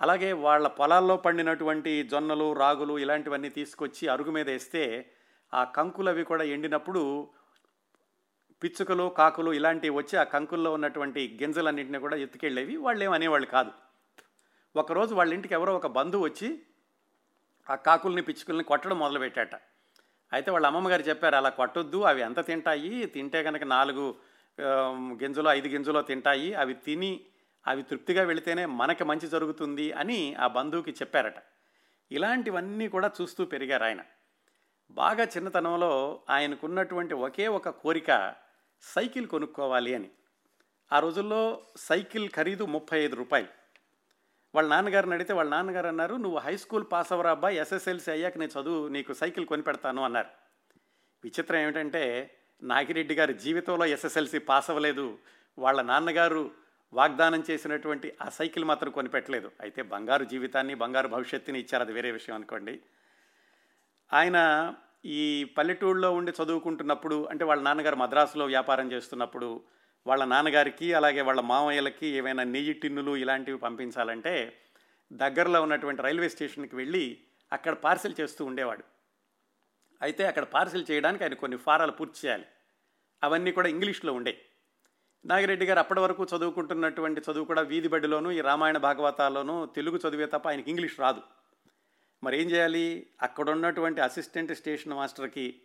అలాగే వాళ్ళ పొలాల్లో పండినటువంటి జొన్నలు రాగులు ఇలాంటివన్నీ తీసుకొచ్చి అరుగు మీద వేస్తే ఆ కంకులు అవి కూడా ఎండినప్పుడు పిచ్చుకలు కాకులు ఇలాంటివి వచ్చి ఆ కంకుల్లో ఉన్నటువంటి గింజలన్నింటినీ కూడా ఎత్తుకెళ్ళేవి. వాళ్ళు ఏమనేవాళ్ళు కాదు. ఒకరోజు వాళ్ళ ఇంటికి ఎవరో ఒక బంధువు వచ్చి ఆ కాకుల్ని పిచ్చుకుల్ని కొట్టడం మొదలుపెట్టాట. అయితే వాళ్ళ అమ్మమ్మగారు చెప్పారు అలా కొట్టొద్దు అవి ఎంత తింటాయి? తింటే కనుక నాలుగు గింజలో ఐదు గింజలు తింటాయి. అవి తిని అవి తృప్తిగా వెళితేనే మనకి మంచి జరుగుతుంది అని ఆ బంధువుకి చెప్పారట. ఇలాంటివన్నీ కూడా చూస్తూ పెరిగారు ఆయన. బాగా చిన్నతనంలో ఆయనకున్నటువంటి ఒకే ఒక కోరిక సైకిల్ కొనుక్కోవాలి అని. ఆ రోజుల్లో సైకిల్ ఖరీదు ముప్పై ఐదు రూపాయలు. వాళ్ళ నాన్నగారిని అడిగితే వాళ్ళ నాన్నగారు అన్నారు నువ్వు హై స్కూల్ పాస్ అవ్వరా అబ్బాయి ఎస్ఎస్ఎల్సి అయ్యాక నేను చదువు నీకు సైకిల్ కొనిపెడతాను అన్నారు. విచిత్రం ఏమిటంటే నాగిరెడ్డి గారి జీవితంలో ఎస్ఎస్ఎల్సి పాస్ అవ్వలేదు. వాళ్ళ నాన్నగారు వాగ్దానం చేసినటువంటి ఆ సైకిల్ మాత్రం కొనిపెట్టలేదు. అయితే బంగారు జీవితాన్ని బంగారు భవిష్యత్తుని ఇచ్చారు. అది వేరే విషయం అనుకోండి. ఆయన ఈ పల్లెటూళ్ళలో ఉండి చదువుకుంటున్నప్పుడు అంటే వాళ్ళ నాన్నగారు మద్రాసులో వ్యాపారం చేస్తున్నప్పుడు వాళ్ళ నాన్నగారికి అలాగే వాళ్ళ మామయ్యలకి ఏమైనా నెయ్యి టిన్నులు ఇలాంటివి పంపించాలంటే దగ్గరలో ఉన్నటువంటి రైల్వే స్టేషన్కి వెళ్ళి అక్కడ పార్సిల్ చేస్తూ ఉండేవాడు. అయితే అక్కడ పార్సిల్ చేయడానికి ఆయన కొన్ని ఫారాలు పూర్తి చేయాలి. అవన్నీ కూడా ఇంగ్లీష్లో ఉండే. నాగిరెడ్డి గారు అప్పటి వరకు చదువుకుంటున్నటువంటి చదువు కూడా వీధి బడిలోను ఈ రామాయణ భాగవతాల్లోనూ తెలుగు చదివే తప్ప ఆయనకి ఇంగ్లీష్ రాదు. మరి ఏం చేయాలి? అక్కడ ఉన్నటువంటి అసిస్టెంట్ స్టేషన్ మాస్టర్కి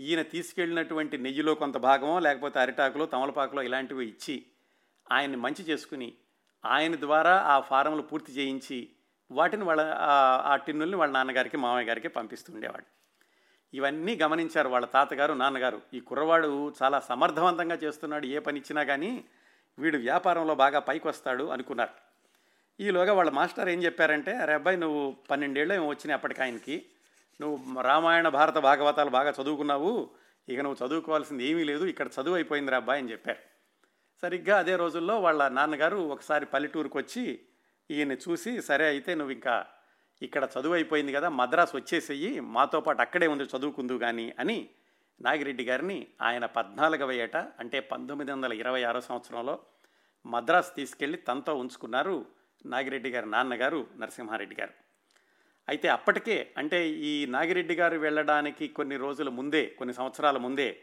ఈయన తీసుకెళ్ళినటువంటి నెయ్యిలో కొంత భాగమో లేకపోతే అరిటాకులో తమలపాకులో ఇలాంటివి ఇచ్చి ఆయన్ని మంచి చేసుకుని ఆయన ద్వారా ఆ ఫారంలు పూర్తి చేయించి వాటిని వాళ్ళ ఆ టిన్నుల్ని వాళ్ళ నాన్నగారికి మామయ్య గారికి పంపిస్తుండేవాడు ఇవన్నీ గమనించారు వాళ్ళ తాతగారు నాన్నగారు. ఈ కుర్రవాడు చాలా సమర్థవంతంగా చేస్తున్నాడు ఏ పని ఇచ్చినా కానీ వీడు వ్యాపారంలో బాగా పైకి వస్తాడు అనుకున్నారు. ఈలోగా వాళ్ళ మాస్టర్ ఏం చెప్పారంటే అరే అబ్బాయి నువ్వు పన్నెండేళ్ళు ఏమో వచ్చినాయి అప్పటికి ఆయనకి. నువ్వు రామాయణ భారత భాగవతాలు బాగా చదువుకున్నావు ఇక నువ్వు చదువుకోవాల్సింది ఏమీ లేదు ఇక్కడ చదువు అయిపోయింది రా అబ్బాయి అని చెప్పారు. సరిగ్గా అదే రోజుల్లో వాళ్ళ నాన్నగారు ఒకసారి పల్లెటూరుకు వచ్చి ఈయన్ని చూసి సరే అయితే నువ్వు ఇంకా ఇక్కడ చదువు అయిపోయింది కదా మద్రాసు వచ్చేసేయి మాతో పాటు అక్కడే ఉంది చదువుకుందు కానీ అని నాగిరెడ్డి గారిని ఆయన పద్నాలుగవ ఏట అంటే పంతొమ్మిది వందల ఇరవై ఆరో సంవత్సరంలో మద్రాసు తీసుకెళ్ళి తనతో ఉంచుకున్నారు నాగిరెడ్డి గారి నాన్నగారు నరసింహారెడ్డి గారు. అయితే అప్పటికే అంటే ఈ నాగిరెడ్డి గారు వెళ్ళడానికి కొన్ని రోజుల ముందే కొన్ని సంవత్సరాల ముందే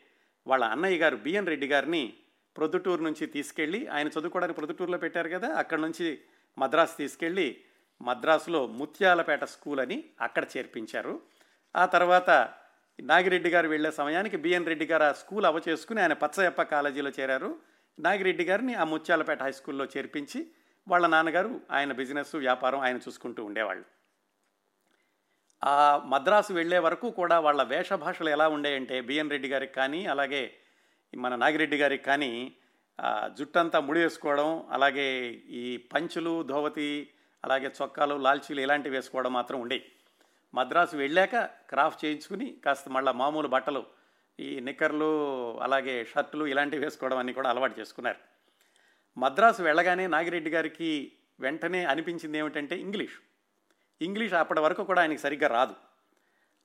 వాళ్ళ అన్నయ్య గారు బిఎన్ రెడ్డి గారిని ప్రొద్దుటూరు నుంచి తీసుకెళ్ళి ఆయన చదువుకోవడానికి ప్రొద్దుటూరులో పెట్టారు కదా అక్కడ నుంచి మద్రాసు తీసుకెళ్ళి మద్రాసులో ముత్యాలపేట స్కూల్ అని అక్కడ చేర్పించారు. ఆ తర్వాత నాగిరెడ్డి గారు వెళ్ళే సమయానికి బిఎన్ రెడ్డి గారు ఆ స్కూల్ అవచేసుకుని ఆయన పచ్చయప్ప కాలేజీలో చేరారు. నాగిరెడ్డి గారిని ఆ ముత్యాలపేట హై స్కూల్లో చేర్పించి వాళ్ళ నాన్నగారు ఆయన బిజినెస్ వ్యాపారం ఆయన చూసుకుంటూ ఉండేవాళ్ళు. ఆ మద్రాసు వెళ్ళే వరకు కూడా వాళ్ళ వేషభాషలు ఎలా ఉండేయంటే బిఎన్ రెడ్డి గారికి కానీ అలాగే మన నాగిరెడ్డి గారికి కానీ జుట్టంతా ముడి వేసుకోవడం అలాగే ఈ పంచులు ధోవతి అలాగే చొక్కాలు లాల్చీలు ఇలాంటివి వేసుకోవడం మాత్రం ఉండేవి. మద్రాసు వెళ్ళాక క్రాఫ్ట్ చేయించుకుని కాస్త మళ్ళీ మామూలు బట్టలు ఈ నిక్కర్లు అలాగే షర్టులు ఇలాంటివి వేసుకోవడం అన్నీ కూడా అలవాటు చేసుకున్నారు. మద్రాసు వెళ్ళగానే నాగిరెడ్డి గారికి వెంటనే అనిపించింది ఏమిటంటే ఇంగ్లీష్. ఇంగ్లీష్ అప్పటి వరకు కూడా ఆయనకి సరిగ్గా రాదు.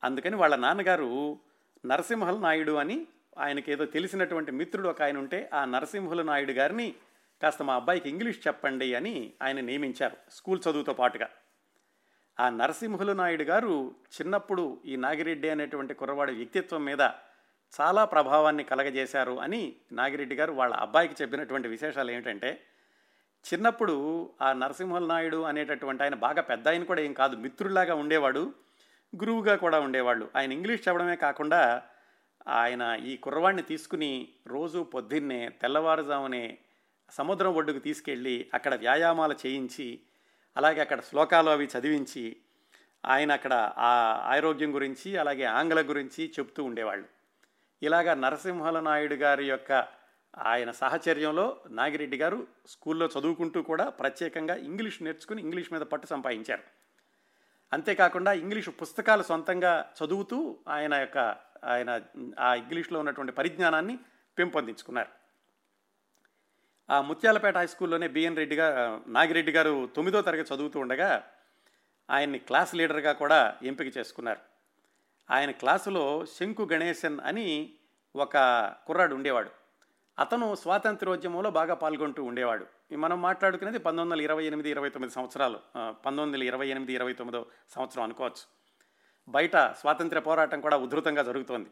అందుకని వాళ్ళ నాన్నగారు నరసింహల నాయుడు అని ఆయనకి ఏదో తెలిసినటువంటి మిత్రుడు ఒక ఆయన ఉంటే ఆ నరసింహుల నాయుడు గారిని కాస్త మా అబ్బాయికి ఇంగ్లీష్ చెప్పండి అని ఆయన నియమించారు స్కూల్ చదువుతో పాటుగా. ఆ నరసింహులు నాయుడు గారు చిన్నప్పుడు ఈ నాగిరెడ్డి అనేటువంటి కుర్రవాడి వ్యక్తిత్వం మీద చాలా ప్రభావాన్ని కలగజేశారు అని నాగిరెడ్డి గారు వాళ్ళ అబ్బాయికి చెప్పినటువంటి విశేషాలు ఏమిటంటే చిన్నప్పుడు ఆ నరసింహుల నాయుడు అనేటటువంటి ఆయన బాగా పెద్ద ఆయన కూడా ఏం కాదు మిత్రుల్లాగా ఉండేవాడు గురువుగా కూడా ఉండేవాళ్ళు. ఆయన ఇంగ్లీష్ చెప్పడమే కాకుండా ఆయన ఈ కుర్రవాడిని తీసుకుని రోజు పొద్దున్నే తెల్లవారుజామునే సముద్రం ఒడ్డుకు తీసుకెళ్ళి అక్కడ వ్యాయామాలు చేయించి అలాగే అక్కడ శ్లోకాలు అవి చదివించి ఆయన అక్కడ ఆ ఆరోగ్యం గురించి అలాగే ఆంగ్ల గురించి చెప్తూ ఉండేవాళ్ళు. ఇలాగా నరసింహల నాయుడు గారి యొక్క ఆయన సాహచర్యంలో నాగిరెడ్డి గారు స్కూల్లో చదువుకుంటూ కూడా ప్రత్యేకంగా ఇంగ్లీష్ నేర్చుకుని ఇంగ్లీష్ మీద పట్టు సంపాదించారు. అంతేకాకుండా ఇంగ్లీష్ పుస్తకాలు సొంతంగా చదువుతూ ఆయన యొక్క ఆయన ఆ ఇంగ్లీష్లో ఉన్నటువంటి పరిజ్ఞానాన్ని పెంపొందించుకున్నారు. ఆ ముత్యాలపేట హై స్కూల్లోనే బిఎన్ రెడ్డి గారు నాగిరెడ్డి గారు తొమ్మిదో తరగతి చదువుతూ ఉండగా ఆయన్ని క్లాస్ లీడర్గా కూడా ఎంపిక చేసుకున్నారు. ఆయన క్లాసులో శంకు గణేశన్ అని ఒక కుర్రాడు ఉండేవాడు. అతను స్వాతంత్రోద్యమంలో బాగా పాల్గొంటూ ఉండేవాడు. మనం మాట్లాడుకునేది పంతొమ్మిది వందల ఇరవై ఎనిమిది ఇరవై తొమ్మిది సంవత్సరాలు. పంతొమ్మిది వందల ఇరవై ఎనిమిది ఇరవై తొమ్మిదో సంవత్సరం అనుకోవచ్చు. బయట స్వాతంత్ర్య పోరాటం కూడా ఉధృతంగా జరుగుతోంది.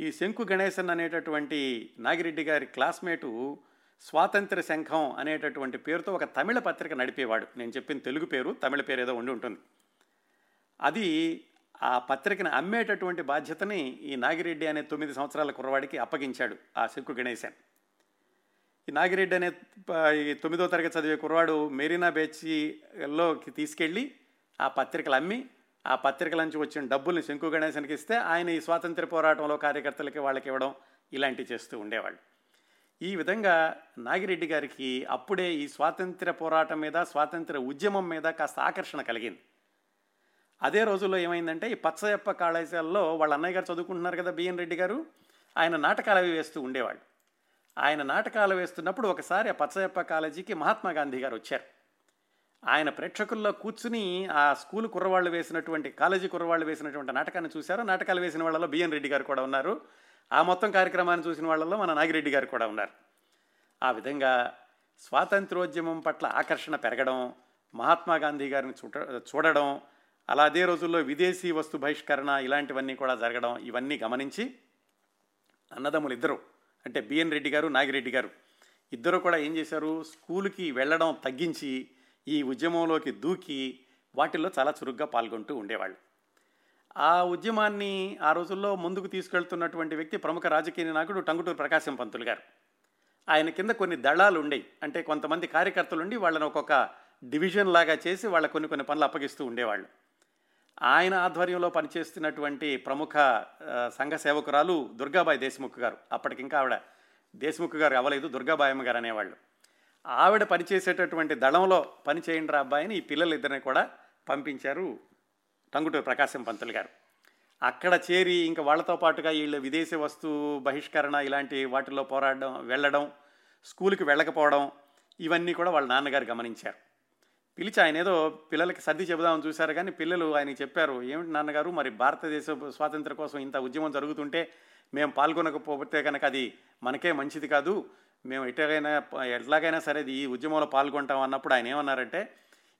ఈ శంకు గణేశన్ అనేటటువంటి నాగిరెడ్డి గారి క్లాస్మేటు స్వాతంత్ర శంఖం అనేటటువంటి పేరుతో ఒక తమిళ పత్రిక నడిపేవాడు. నేను చెప్పిన తెలుగు పేరు తమిళ పేరు ఏదో ఉండి ఉంటుంది. అది ఆ పత్రికను అమ్మేటటువంటి బాధ్యతని ఈ నాగిరెడ్డి అనే తొమ్మిది సంవత్సరాల కుర్రవాడికి అప్పగించాడు ఆ శంకు గణేశన్. ఈ నాగిరెడ్డి అనే ఈ తొమ్మిదో తరగతి చదివే కుర్రవాడు మెరీనా బీచ్లోకి తీసుకెళ్ళి ఆ పత్రికలు అమ్మి ఆ పత్రికల నుంచి వచ్చిన డబ్బుల్ని శంకు గణేశన్కి ఇస్తే ఆయన ఈ స్వాతంత్ర పోరాటంలో కార్యకర్తలకి వాళ్ళకి ఇవ్వడం ఇలాంటివి చేస్తూ ఉండేవాళ్ళు. ఈ విధంగా నాగిరెడ్డి గారికి అప్పుడే ఈ స్వాతంత్ర పోరాటం మీద స్వాతంత్ర ఉద్యమం మీద కాస్త ఆకర్షణ కలిగింది. అదే రోజుల్లో ఏమైందంటే ఈ పచ్చయప్ప కళాశాలలో వాళ్ళ అన్నయ్య గారు చదువుకుంటున్నారు కదా బిఎన్ రెడ్డి గారు ఆయన నాటకాలు అవి వేస్తూ ఉండేవాళ్ళు. ఆయన నాటకాలు వేస్తున్నప్పుడు ఒకసారి ఆ పచ్చయప్ప కాలేజీకి మహాత్మా గాంధీ గారు వచ్చారు. ఆయన ప్రేక్షకుల్లో కూర్చుని ఆ స్కూల్ కుర్రవాళ్ళు వేసినటువంటి కాలేజీ కుర్రవాళ్ళు వేసినటువంటి నాటకాన్ని చూశారు. నాటకాలు వేసిన వాళ్ళలో బిఎన్ రెడ్డి గారు కూడా ఉన్నారు. ఆ మొత్తం కార్యక్రమాన్ని చూసిన వాళ్ళలో మన నాగిరెడ్డి గారు కూడా ఉన్నారు. ఆ విధంగా స్వాతంత్రోద్యమం పట్ల ఆకర్షణ పెరగడం మహాత్మా గాంధీ గారిని చూడ చూడడం అలా అదే రోజుల్లో విదేశీ వస్తు బహిష్కరణ ఇలాంటివన్నీ కూడా జరగడం ఇవన్నీ గమనించి అన్నదమ్ములు ఇద్దరు అంటే బిఎన్ రెడ్డి గారు నాగిరెడ్డి గారు ఇద్దరు కూడా ఏం చేశారు? స్కూల్కి వెళ్ళడం తగ్గించి ఈ ఉద్యమంలోకి దూకి వాటిల్లో చాలా చురుగ్గా పాల్గొంటూ ఉండేవాళ్ళు. ఆ ఉద్యమాన్ని ఆ రోజుల్లో ముందుకు తీసుకెళ్తున్నటువంటి వ్యక్తి ప్రముఖ రాజకీయ నాయకుడు టంగుటూరు ప్రకాశం పంతులు గారు. ఆయన కింద కొన్ని దళాలు ఉండేవి అంటే కొంతమంది కార్యకర్తలు ఉండి వాళ్ళని ఒక్కొక్క డివిజన్ లాగా చేసి వాళ్ళ కొన్ని కొన్ని పనులు అప్పగిస్తూ ఉండేవాళ్ళు. ఆయన ఆధ్వర్యంలో పనిచేస్తున్నటువంటి ప్రముఖ సంఘ సేవకురాలు దుర్గాబాయి దేశముఖ్ గారు. అప్పటికింకా ఆవిడ దేశముఖ్ గారు అవ్వలేదు దుర్గాబాయమ్మ గారు అనేవాళ్ళు. ఆవిడ పనిచేసేటటువంటి దళంలో పనిచేయండి రా అబ్బాయిని ఈ పిల్లలిద్దరిని కూడా పంపించారు టంగుటూరు ప్రకాశం పంతులు గారు. అక్కడ చేరి ఇంకా వాళ్ళతో పాటుగా వీళ్ళు విదేశీ వస్తు బహిష్కరణ ఇలాంటి వాటిల్లో పోరాడడం వెళ్ళడం స్కూల్కి వెళ్ళకపోవడం ఇవన్నీ కూడా వాళ్ళ నాన్నగారు గమనించారు. పిలిచి ఆయన ఏదో పిల్లలకి సర్ది చెబుదామని చూశారు కానీ పిల్లలు ఆయనకి చెప్పారు ఏమిటి నాన్నగారు మరి భారతదేశ స్వాతంత్రం కోసం ఇంత ఉద్యమం జరుగుతుంటే మేము పాల్గొనకపోతే కనుక అది మనకే మంచిది కాదు. మేము ఎట్లాగైనా ఎట్లాగైనా సరే ఈ ఉద్యమంలో పాల్గొంటాం అన్నప్పుడు ఆయన ఏమన్నారంటే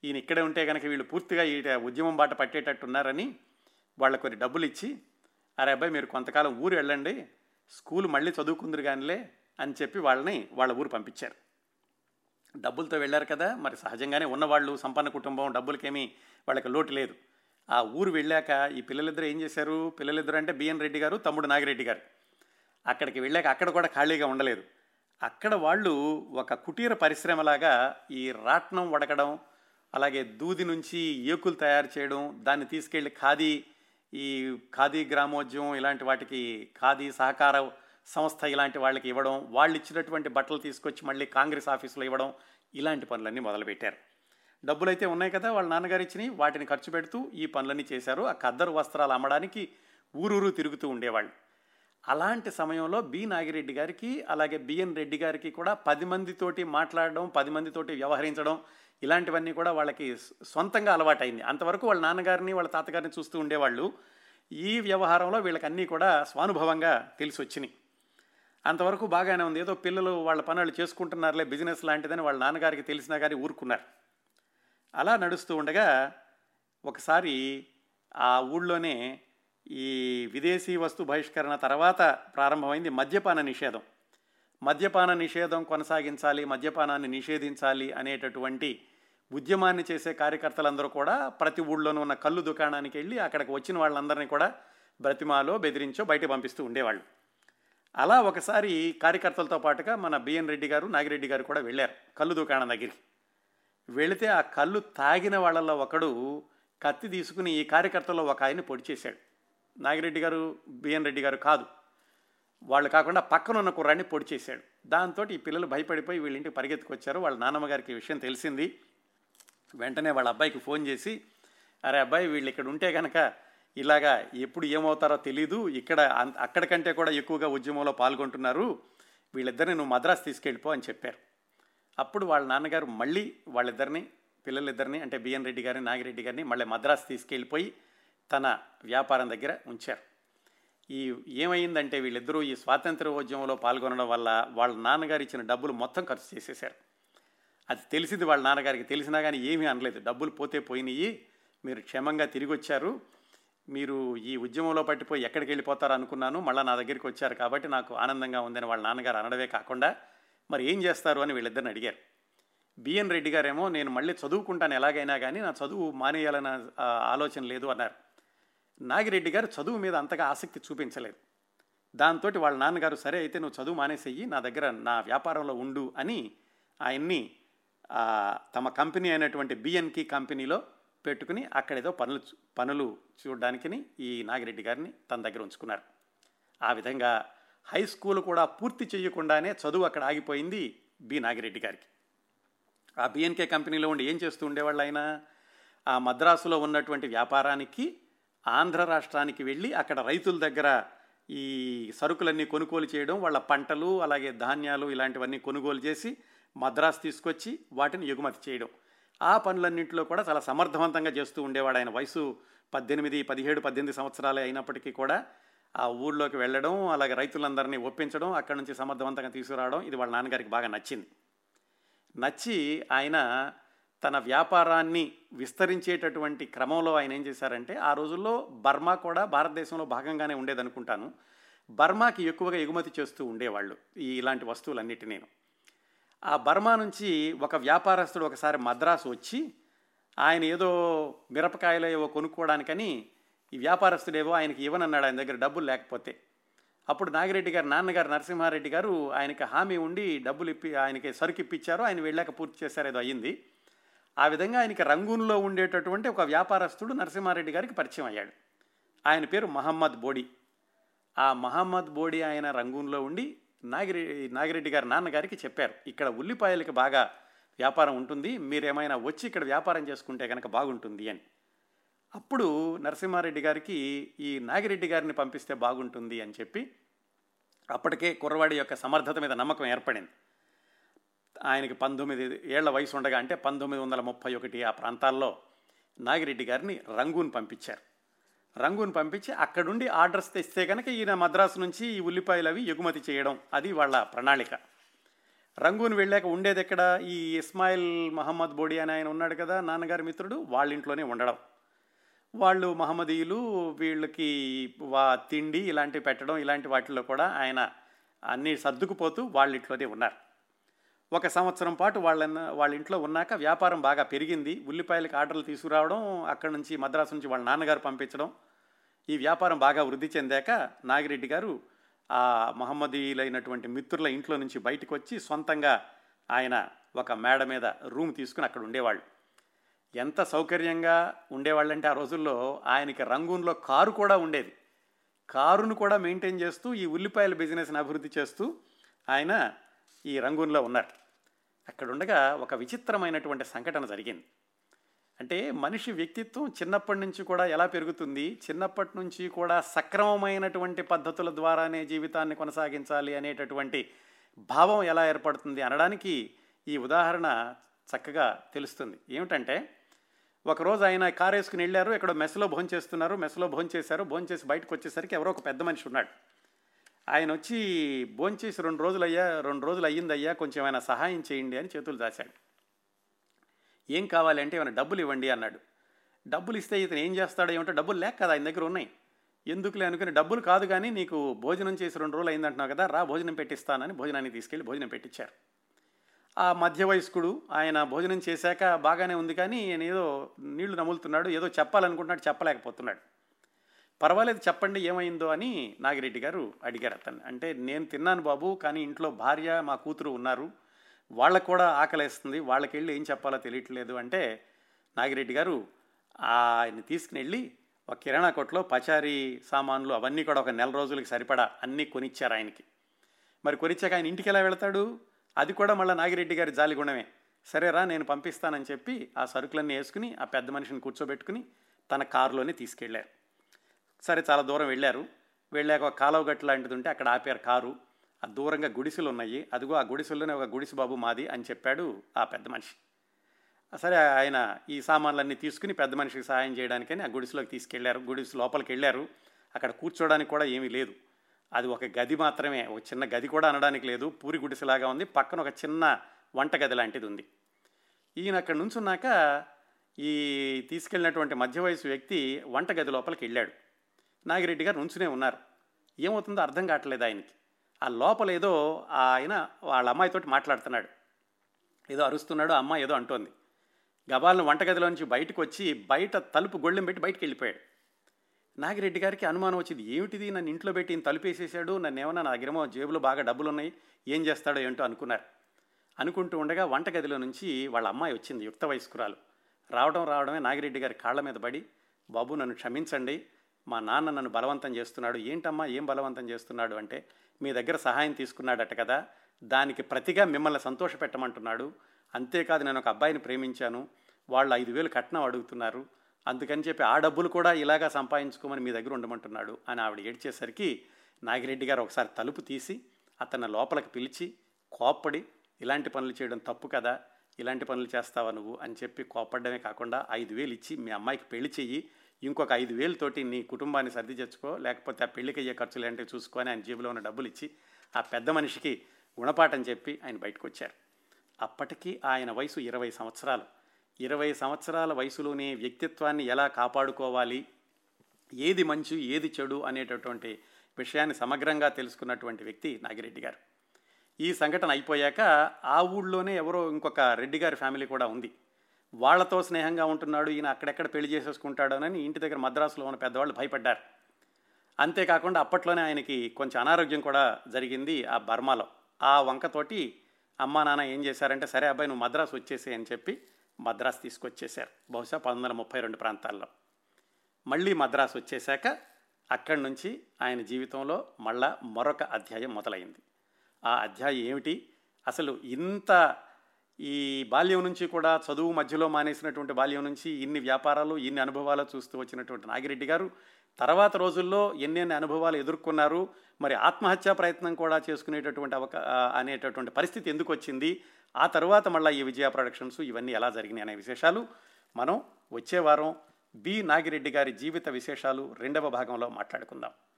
ఈయన ఇక్కడే ఉంటే కనుక వీళ్ళు పూర్తిగా ఈ ఉద్యమం బాట పట్టేటట్టు ఉన్నారని వాళ్ళ కొన్ని డబ్బులు ఇచ్చి అరే అబ్బాయి మీరు కొంతకాలం ఊరు వెళ్ళండి స్కూల్ మళ్ళీ చదువుకుందరు కానిలే అని చెప్పి వాళ్ళని వాళ్ళ ఊరు పంపించారు. డబ్బులతో వెళ్ళారు కదా మరి సహజంగానే ఉన్నవాళ్ళు సంపన్న కుటుంబం డబ్బులకేమీ వాళ్ళకి లోటు లేదు. ఆ ఊరు వెళ్ళాక ఈ పిల్లలిద్దరు ఏం చేశారు? పిల్లలిద్దరు అంటే బిఎన్ రెడ్డి గారు తమ్ముడు నాగిరెడ్డి గారు. అక్కడికి వెళ్ళాక అక్కడ కూడా ఖాళీగా ఉండలేదు. అక్కడ వాళ్ళు ఒక కుటీర పరిశ్రమలాగా ఈ రాట్నం వడకడం అలాగే దూది నుంచి ఏకులు తయారు చేయడం దాన్ని తీసుకెళ్ళి ఖాదీ ఈ ఖాదీ గ్రామోద్యమం ఇలాంటి వాటికి ఖాదీ సహకార సంస్థ ఇలాంటి వాళ్ళకి ఇవ్వడం వాళ్ళు ఇచ్చినటువంటి బట్టలు తీసుకొచ్చి మళ్ళీ కాంగ్రెస్ ఆఫీసులో ఇవ్వడం ఇలాంటి పనులన్నీ మొదలుపెట్టారు. డబ్బులైతే ఉన్నాయి కదా వాళ్ళ నాన్నగారు ఇచ్చినాయి వాటిని ఖర్చు పెడుతూ ఈ పనులన్నీ చేశారు. ఆ కద్దరు వస్త్రాలు అమ్మడానికి ఊరూరు తిరుగుతూ ఉండేవాళ్ళు. అలాంటి సమయంలో బి నాగిరెడ్డి గారికి అలాగే బిఎన్ రెడ్డి గారికి కూడా పది మందితోటి మాట్లాడడం పది మందితోటి వ్యవహరించడం ఇలాంటివన్నీ కూడా వాళ్ళకి సొంతంగా అలవాటైంది. అంతవరకు వాళ్ళ నాన్నగారిని వాళ్ళ తాతగారిని చూస్తూ ఉండేవాళ్ళు. ఈ వ్యవహారంలో వీళ్ళకన్నీ కూడా స్వానుభవంగా తెలిసి వచ్చినాయి అంతవరకు బాగానే ఉంది. ఏదో పిల్లలు వాళ్ళ పనులు చేసుకుంటున్నారులే బిజినెస్ లాంటిదని వాళ్ళ నాన్నగారికి తెలిసినా కానీ ఊరుకున్నారు. అలా నడుస్తూ ఉండగా ఒకసారి ఆ ఊళ్ళోనే ఈ విదేశీ వస్తు బహిష్కరణ తర్వాత ప్రారంభమైంది మద్యపాన నిషేధం. మద్యపాన నిషేధం కొనసాగించాలి మద్యపానాన్ని నిషేధించాలి అనేటటువంటి ఉద్యమాన్ని చేసే కార్యకర్తలందరూ కూడా ప్రతి ఊళ్ళోనూ ఉన్న కళ్ళు దుకాణానికి వెళ్ళి అక్కడికి వచ్చిన వాళ్ళందరినీ కూడా బ్రతిమాలో బెదిరించో బయట పంపిస్తూ ఉండేవాళ్ళు. అలా ఒకసారి కార్యకర్తలతో పాటుగా మన బిఎన్ రెడ్డి గారు నాగిరెడ్డి గారు కూడా వెళ్ళారు కళ్ళు దుకాణం దగ్గరికి. వెళితే ఆ కళ్ళు తాగిన వాళ్ళల్లో ఒకడు కత్తి తీసుకుని ఈ కార్యకర్తల్లో ఒక ఆయన్ని పొడి చేశాడు. నాగిరెడ్డి గారు బిఎన్ రెడ్డి గారు కాదు. వాళ్ళు కాకుండా పక్కన ఉన్న కుర్రాన్ని పొడి చేశాడు. దాంతో ఈ పిల్లలు భయపడిపోయి వీళ్ళ ఇంటికి పరిగెత్తుకొచ్చారు. వాళ్ళ నాన్నమ్మగారికి ఈ విషయం తెలిసింది. వెంటనే వాళ్ళ అబ్బాయికి ఫోన్ చేసి అరే అబ్బాయి వీళ్ళు ఇక్కడ ఉంటే కనుక ఇలాగా ఎప్పుడు ఏమవుతారో తెలీదు. ఇక్కడ అక్కడికంటే కూడా ఎక్కువగా ఉద్యమంలో పాల్గొంటున్నారు. వీళ్ళిద్దరిని నువ్వు మద్రాసు తీసుకెళ్ళిపో అని చెప్పారు. అప్పుడు వాళ్ళ నాన్నగారు మళ్ళీ వాళ్ళిద్దరిని పిల్లలిద్దరిని అంటే బిఎన్ రెడ్డి గారిని నాగిరెడ్డి గారిని మళ్ళీ మద్రాసు తీసుకెళ్ళిపోయి తన వ్యాపారం దగ్గర ఉంచారు. ఈ ఏమైందంటే వీళ్ళిద్దరూ ఈ స్వాతంత్ర ఉద్యమంలో పాల్గొనడం వల్ల వాళ్ళ నాన్నగారు ఇచ్చిన డబ్బులు మొత్తం ఖర్చు చేసేశారు. అది తెలిసింది వాళ్ళ నాన్నగారికి. తెలిసినా కానీ ఏమీ అనలేదు. డబ్బులు పోతే పోయినాయి. మీరు క్షేమంగా తిరిగి వచ్చారు మీరు ఈ ఉద్యమంలో పట్టిపోయి ఎక్కడికి వెళ్ళిపోతారు అనుకున్నాను మళ్ళీ నా దగ్గరికి వచ్చారు కాబట్టి నాకు ఆనందంగా ఉందని వాళ్ళ నాన్నగారు అనడమే కాకుండా మరి ఏం చేస్తారు అని వీళ్ళిద్దరిని అడిగారు. బిఎన్ రెడ్డి గారేమో నేను మళ్ళీ చదువుకుంటాను ఎలాగైనా కానీ నా చదువు మానేయాలన్న ఆలోచన లేదు అన్నారు. నాగిరెడ్డి గారు చదువు మీద అంతగా ఆసక్తి చూపించలేదు. దాంతో వాళ్ళ నాన్నగారు సరే అయితే నువ్వు చదువు మానేసేయి నా దగ్గర నా వ్యాపారంలో ఉండు అని ఆయన్ని తమ కంపెనీ అయినటువంటి బిఎన్కి కంపెనీలో పెట్టుకుని అక్కడేదో పనులు పనులు చూడడానికి ఈ నాగిరెడ్డి గారిని తన దగ్గర ఉంచుకున్నారు. ఆ విధంగా హై స్కూల్ కూడా పూర్తి చేయకుండానే చదువు అక్కడ ఆగిపోయింది బి నాగిరెడ్డి గారికి. ఆ బిఎన్కే కంపెనీలో ఉండి ఏం చేస్తూ ఉండేవాళ్ళు ఆయన ఆ మద్రాసులో ఉన్నటువంటి వ్యాపారానికి ఆంధ్ర రాష్ట్రానికి వెళ్ళి అక్కడ రైతుల దగ్గర ఈ సరుకులన్నీ కొనుగోలు చేయడం వాళ్ళ పంటలు అలాగే ధాన్యాలు ఇలాంటివన్నీ కొనుగోలు చేసి మద్రాసు తీసుకొచ్చి వాటిని ఎగుమతి చేయడం. ఆ పనులన్నింటిలో కూడా చాలా సమర్థవంతంగా చేస్తూ ఉండేవాడు ఆయన. వయసు పద్దెనిమిది పదిహేడు పద్దెనిమిది సంవత్సరాలే అయినప్పటికీ కూడా ఆ ఊళ్ళోకి వెళ్ళడం అలాగే రైతులందరినీ ఒప్పించడం అక్కడి నుంచి సమర్థవంతంగా తీసుకురావడం ఇది వాళ్ళ నాన్నగారికి బాగా నచ్చింది. నచ్చి ఆయన తన వ్యాపారాన్ని విస్తరించేటటువంటి క్రమంలో ఆయన ఏం చేశారంటే ఆ రోజుల్లో బర్మా కూడా భారతదేశంలో భాగంగానే ఉండేదనుకుంటాను. బర్మాకి ఎక్కువగా ఎగుమతి చేస్తూ ఉండేవాళ్ళు ఈ ఇలాంటి వస్తువులన్నిటి ఆ బర్మా నుంచి ఒక వ్యాపారస్తుడు ఒకసారి మద్రాసు వచ్చి ఆయన ఏదో మిరపకాయలు ఏవో కొనుక్కోవడానికని ఈ వ్యాపారస్తుడేవో ఆయనకి ఇవ్వనన్నాడు ఆయన దగ్గర డబ్బులు లేకపోతే. అప్పుడు నాగిరెడ్డి గారు నాన్నగారు నరసింహారెడ్డి గారు ఆయనకి హామీ ఉండి డబ్బులు ఇప్పి ఆయనకి సరుకు ఇప్పించారు. ఆయన వెళ్ళాక పూర్తి చేశారు ఏదో అయ్యింది. ఆ విధంగా ఆయనకి రంగూన్లో ఉండేటటువంటి ఒక వ్యాపారస్తుడు నరసింహారెడ్డి గారికి పరిచయం అయ్యాడు. ఆయన పేరు మహమ్మద్ బోడి. ఆ మహమ్మద్ బోడి ఆయన రంగూన్లో ఉండి నాగిరెడ్డి నాగిరెడ్డి గారి నాన్నగారికి చెప్పారు. ఇక్కడ ఉల్లిపాయలకి బాగా వ్యాపారం ఉంటుంది. మీరేమైనా వచ్చి ఇక్కడ వ్యాపారం చేసుకుంటే కనుక బాగుంటుంది అని. అప్పుడు నరసింహారెడ్డి గారికి ఈ నాగిరెడ్డి గారిని పంపిస్తే బాగుంటుంది అని చెప్పి అప్పటికే కుర్రవాడి యొక్క సమర్థత మీద నమ్మకం ఏర్పడింది. ఆయనకి పంతొమ్మిది ఏళ్ళ వయసు ఉండగా అంటే పంతొమ్మిది వందల ముప్పై ఒకటి ఆ ప్రాంతాల్లో నాగిరెడ్డి గారిని రంగూన్ పంపించారు. రంగును పంపించి అక్కడుండి ఆర్డర్స్ తెస్తే కనుక ఈయన మద్రాసు నుంచి ఈ ఉల్లిపాయలు అవి ఎగుమతి చేయడం అది వాళ్ళ ప్రణాళిక. రంగూన్ వెళ్ళాక ఉండేది ఎక్కడ? ఈ ఇస్మాయిల్ మహమ్మద్ బోడి అని ఆయన ఉన్నాడు కదా నాన్నగారి మిత్రుడు వాళ్ళ ఇంట్లోనే ఉండడం. వాళ్ళు మహమ్మదీయులు వీళ్ళకి వా తిండి ఇలాంటివి పెట్టడం ఇలాంటి వాటిల్లో కూడా ఆయన అన్నీ సర్దుకుపోతూ వాళ్ళ ఇంట్లోనే ఉన్నారు. ఒక సంవత్సరం పాటు వాళ్ళ వాళ్ళ ఇంట్లో ఉన్నాక వ్యాపారం బాగా పెరిగింది. ఉల్లిపాయలకు ఆర్డర్లు తీసుకురావడం అక్కడ నుంచి మద్రాసు నుంచి వాళ్ళ నాన్నగారు పంపించడం ఈ వ్యాపారం బాగా వృద్ధి చెందాక నాగిరెడ్డి గారు ఆ మహమ్మదీయులైనటువంటి మిత్రుల ఇంట్లో నుంచి బయటకు వచ్చి సొంతంగా ఆయన ఒక మేడ మీద రూమ్ తీసుకుని అక్కడ ఉండేవాళ్ళు. ఎంత సౌకర్యంగా ఉండేవాళ్ళంటే ఆ రోజుల్లో ఆయనకి రంగూన్లో కారు కూడా ఉండేది. కారును కూడా మెయింటైన్ చేస్తూ ఈ ఉల్లిపాయల బిజినెస్ని అభివృద్ధి చేస్తూ ఆయన ఈ రంగూన్లో ఉన్నారు. అక్కడుండగా ఒక విచిత్రమైనటువంటి సంఘటన జరిగింది. అంటే మనిషి వ్యక్తిత్వం చిన్నప్పటి నుంచి కూడా ఎలా పెరుగుతుంది? చిన్నప్పటి నుంచి కూడా సక్రమమైనటువంటి పద్ధతుల ద్వారానే జీవితాన్ని కొనసాగించాలి అనేటటువంటి భావం ఎలా ఏర్పడుతుంది అనడానికి ఈ ఉదాహరణ చక్కగా తెలుస్తుంది. ఏమిటంటే ఒకరోజు ఆయన కారు వేసుకుని వెళ్ళారు ఇక్కడ మెస్లో భోంచేస్తున్నారు మెస్లో భోజనం భోంచేసి బయటకు వచ్చేసరికి ఎవరో ఒక పెద్ద మనిషి ఉన్నాడు. ఆయన వచ్చి భోంచేసి రెండు రోజులు అయ్యా రెండు రోజులు అయ్యిందయ్యా కొంచెం ఏమైనా సహాయం చేయండి అని చేతులు దాచాడు. ఏం కావాలి అంటే ఏమైనా డబ్బులు ఇవ్వండి అన్నాడు. డబ్బులు ఇస్తే ఇతను ఏం చేస్తాడో ఏమంటే డబ్బులు లేక కదా ఆయన దగ్గర ఉన్నాయి. ఎందుకులే అనుకుని డబ్బులు కాదు కానీ నీకు భోజనం చేసి రెండు రోజులు అయిందంటున్నావు కదా రా భోజనం పెట్టిస్తానని భోజనాన్ని తీసుకెళ్ళి భోజనం పెట్టించారు ఆ మధ్య వయస్కుడు ఆయన భోజనం చేశాక బాగానే ఉంది కానీ నేనేదో ఏదో నీళ్ళు నములుతున్నాడు ఏదో చెప్పాలనుకుంటున్నాడు చెప్పలేకపోతున్నాడు. పర్వాలేదు చెప్పండి ఏమైందో అని నాగిరెడ్డి గారు అడిగారు అతన్ని. అంటే నేను తిన్నాను బాబు కానీ ఇంట్లో భార్య మా కూతురు ఉన్నారు. వాళ్ళకు కూడా ఆకలేస్తుంది. వాళ్ళకి వెళ్ళి ఏం చెప్పాలో తెలియట్లేదు అంటే నాగిరెడ్డి గారు ఆయన తీసుకుని వెళ్ళి ఒక కిరాణా కొట్లో పచారీ సామాన్లు అవన్నీ కూడా ఒక నెల రోజులకి సరిపడా అన్నీ కొనిచ్చారు ఆయనకి. మరి కొనిచ్చాక ఆయన ఇంటికి ఎలా వెళ్తాడు? అది కూడా మళ్ళీ నాగిరెడ్డి గారి జాలిగుణమే సరేరా నేను పంపిస్తానని చెప్పి ఆ సరుకులన్నీ వేసుకుని ఆ పెద్ద మనిషిని కూర్చోబెట్టుకుని తన కారులోనే తీసుకెళ్ళారు సరే చాలా దూరం వెళ్ళారు. వెళ్ళాక ఒక కాలువ లాంటిది ఉంటే అక్కడ ఆపారు కారు. ఆ దూరంగా గుడిసెలు ఉన్నాయి అదిగో ఆ గుడిసెల్లోనే ఒక గుడిసె బాబు మాది అని చెప్పాడు ఆ పెద్ద మనిషి. సరే ఆయన ఈ సామాన్లన్నీ తీసుకుని పెద్ద మనిషికి సహాయం చేయడానికని ఆ గుడిసెలోకి తీసుకెళ్ళారు. గుడిసె లోపలికి వెళ్ళారు. అక్కడ కూర్చోడానికి కూడా ఏమీ లేదు. అది ఒక గది మాత్రమే. ఒక చిన్న గది కూడా అనడానికి లేదు. పూరి గుడిసెలాగా ఉంది. పక్కన ఒక చిన్న వంట గది లాంటిది ఉంది. ఈయన అక్కడ నుంచున్నాక ఈ తీసుకెళ్ళినటువంటి మధ్య వయసు వ్యక్తి వంట గది లోపలికి వెళ్ళాడు. నాగిరెడ్డి గారు నుంచునే ఉన్నారు. ఏమవుతుందో అర్థం కావట్లేదు ఆయనకి. ఆ లోపల ఏదో ఆయన వాళ్ళ అమ్మాయితోటి మాట్లాడుతున్నాడు. ఏదో అరుస్తున్నాడు ఆ అమ్మాయి ఏదో అంటోంది. గబాలను వంటగదిలో నుంచి బయటకు వచ్చి బయట తలుపు గొళ్ళెం పెట్టి బయటకు వెళ్ళిపోయాడు నాగిరెడ్డి గారికి అనుమానం వచ్చింది. ఏమిటిది? నన్ను ఇంట్లో పెట్టి ఈయన తలుపు వేసేసాడు. నన్ను ఏమన్నా నా దగ్గరేమో జేబులో బాగా డబ్బులు ఉన్నాయి ఏం చేస్తాడో ఏంటో అనుకున్నారు. అనుకుంటూ ఉండగా వంటగదిలో నుంచి వాళ్ళ అమ్మాయి వచ్చింది యుక్త వయస్కురాలు. రావడం రావడమే నాగిరెడ్డి గారి కాళ్ళ మీద పడి బాబు నన్ను క్షమించండి. మా నాన్న నన్ను బలవంతం చేస్తున్నాడు. ఏంటమ్మా ఏం బలవంతం చేస్తున్నాడు అంటే మీ దగ్గర సహాయం తీసుకున్నాడట కదా దానికి ప్రతిగా మిమ్మల్ని సంతోష పెట్టమంటున్నాడు. అంతేకాదు నేను ఒక అబ్బాయిని ప్రేమించాను. వాళ్ళు ఐదు వేలు కట్నం అడుగుతున్నారు. అందుకని చెప్పి ఆ డబ్బులు కూడా ఇలాగా సంపాదించుకోమని మీ దగ్గర ఉండమంటున్నాడు అని ఆవిడ ఏడ్చేసరికి నాగిరెడ్డి గారు ఒకసారి తలుపు తీసి అతన్ని లోపలికి పిలిచి కోప్పడి ఇలాంటి పనులు చేయడం తప్పు కదా ఇలాంటి పనులు చేస్తావా నువ్వు? అని చెప్పి కోపడమే కాకుండా ఐదు వేలు ఇచ్చి మీ అమ్మాయికి పెళ్ళి చెయ్యి ఇంకొక ఐదు వేలతోటి నీ కుటుంబాన్ని సర్ది తెచ్చుకో లేకపోతే ఆ పెళ్ళికి అయ్యే ఖర్చులు ఏంటో చూసుకొని ఆయన జేబులో ఉన్న డబ్బులు ఇచ్చి ఆ పెద్ద మనిషికి గుణపాఠం చెప్పి ఆయన బయటకు వచ్చారు అప్పటికి ఆయన వయసు ఇరవై సంవత్సరాలు. ఇరవై సంవత్సరాల వయసులోనే వ్యక్తిత్వాన్ని ఎలా కాపాడుకోవాలి ఏది మంచి ఏది చెడు అనేటటువంటి విషయాన్ని సమగ్రంగా తెలుసుకున్నటువంటి వ్యక్తి నాగిరెడ్డి గారు. ఈ సంఘటన అయిపోయాక ఆ ఊళ్ళోనే ఎవరో ఇంకొక రెడ్డి గారి ఫ్యామిలీ కూడా ఉంది. వాళ్ళతో స్నేహంగా ఉంటున్నాడు ఈయన అక్కడెక్కడ పెళ్ళి చేసేసుకుంటాడనని ఇంటి దగ్గర మద్రాసులో ఉన్న పెద్దవాళ్ళు భయపడ్డారు. అంతేకాకుండా అప్పట్లోనే ఆయనకి కొంచెం అనారోగ్యం కూడా జరిగింది ఆ బర్మాలో. ఆ వంకతోటి అమ్మా నాన్న ఏం చేశారంటే సరే అబ్బాయి నువ్వు మద్రాసు వచ్చేసి అని చెప్పి మద్రాసు తీసుకొచ్చేశారు బహుశా పంతొమ్మిది వందల ముప్పై రెండు ప్రాంతాల్లో. మళ్ళీ మద్రాసు వచ్చేశాక అక్కడి నుంచి ఆయన జీవితంలో మళ్ళా మరొక అధ్యాయం మొదలైంది. ఆ అధ్యాయం ఏమిటి? అసలు ఇంత ఈ బాల్యం నుంచి కూడా చదువు మధ్యలో మానేసినటువంటి బాల్యం నుంచి ఇన్ని వ్యాపారాలు ఇన్ని అనుభవాలు చూస్తూ వచ్చినటువంటి నాగిరెడ్డి గారు తర్వాత రోజుల్లో ఎన్నెన్ని అనుభవాలు ఎదుర్కొన్నారు మరి ఆత్మహత్యా ప్రయత్నం కూడా చేసుకునేటటువంటి అవకా అనేటటువంటి పరిస్థితి ఎందుకు వచ్చింది ఆ తర్వాత మళ్ళీ ఈ విజయ ప్రొడక్షన్స్ ఇవన్నీ ఎలా జరిగినాయి అనే విశేషాలు మనం వచ్చే వారం బి నాగిరెడ్డి గారి జీవిత విశేషాలు రెండవ భాగంలో మాట్లాడుకుందాం.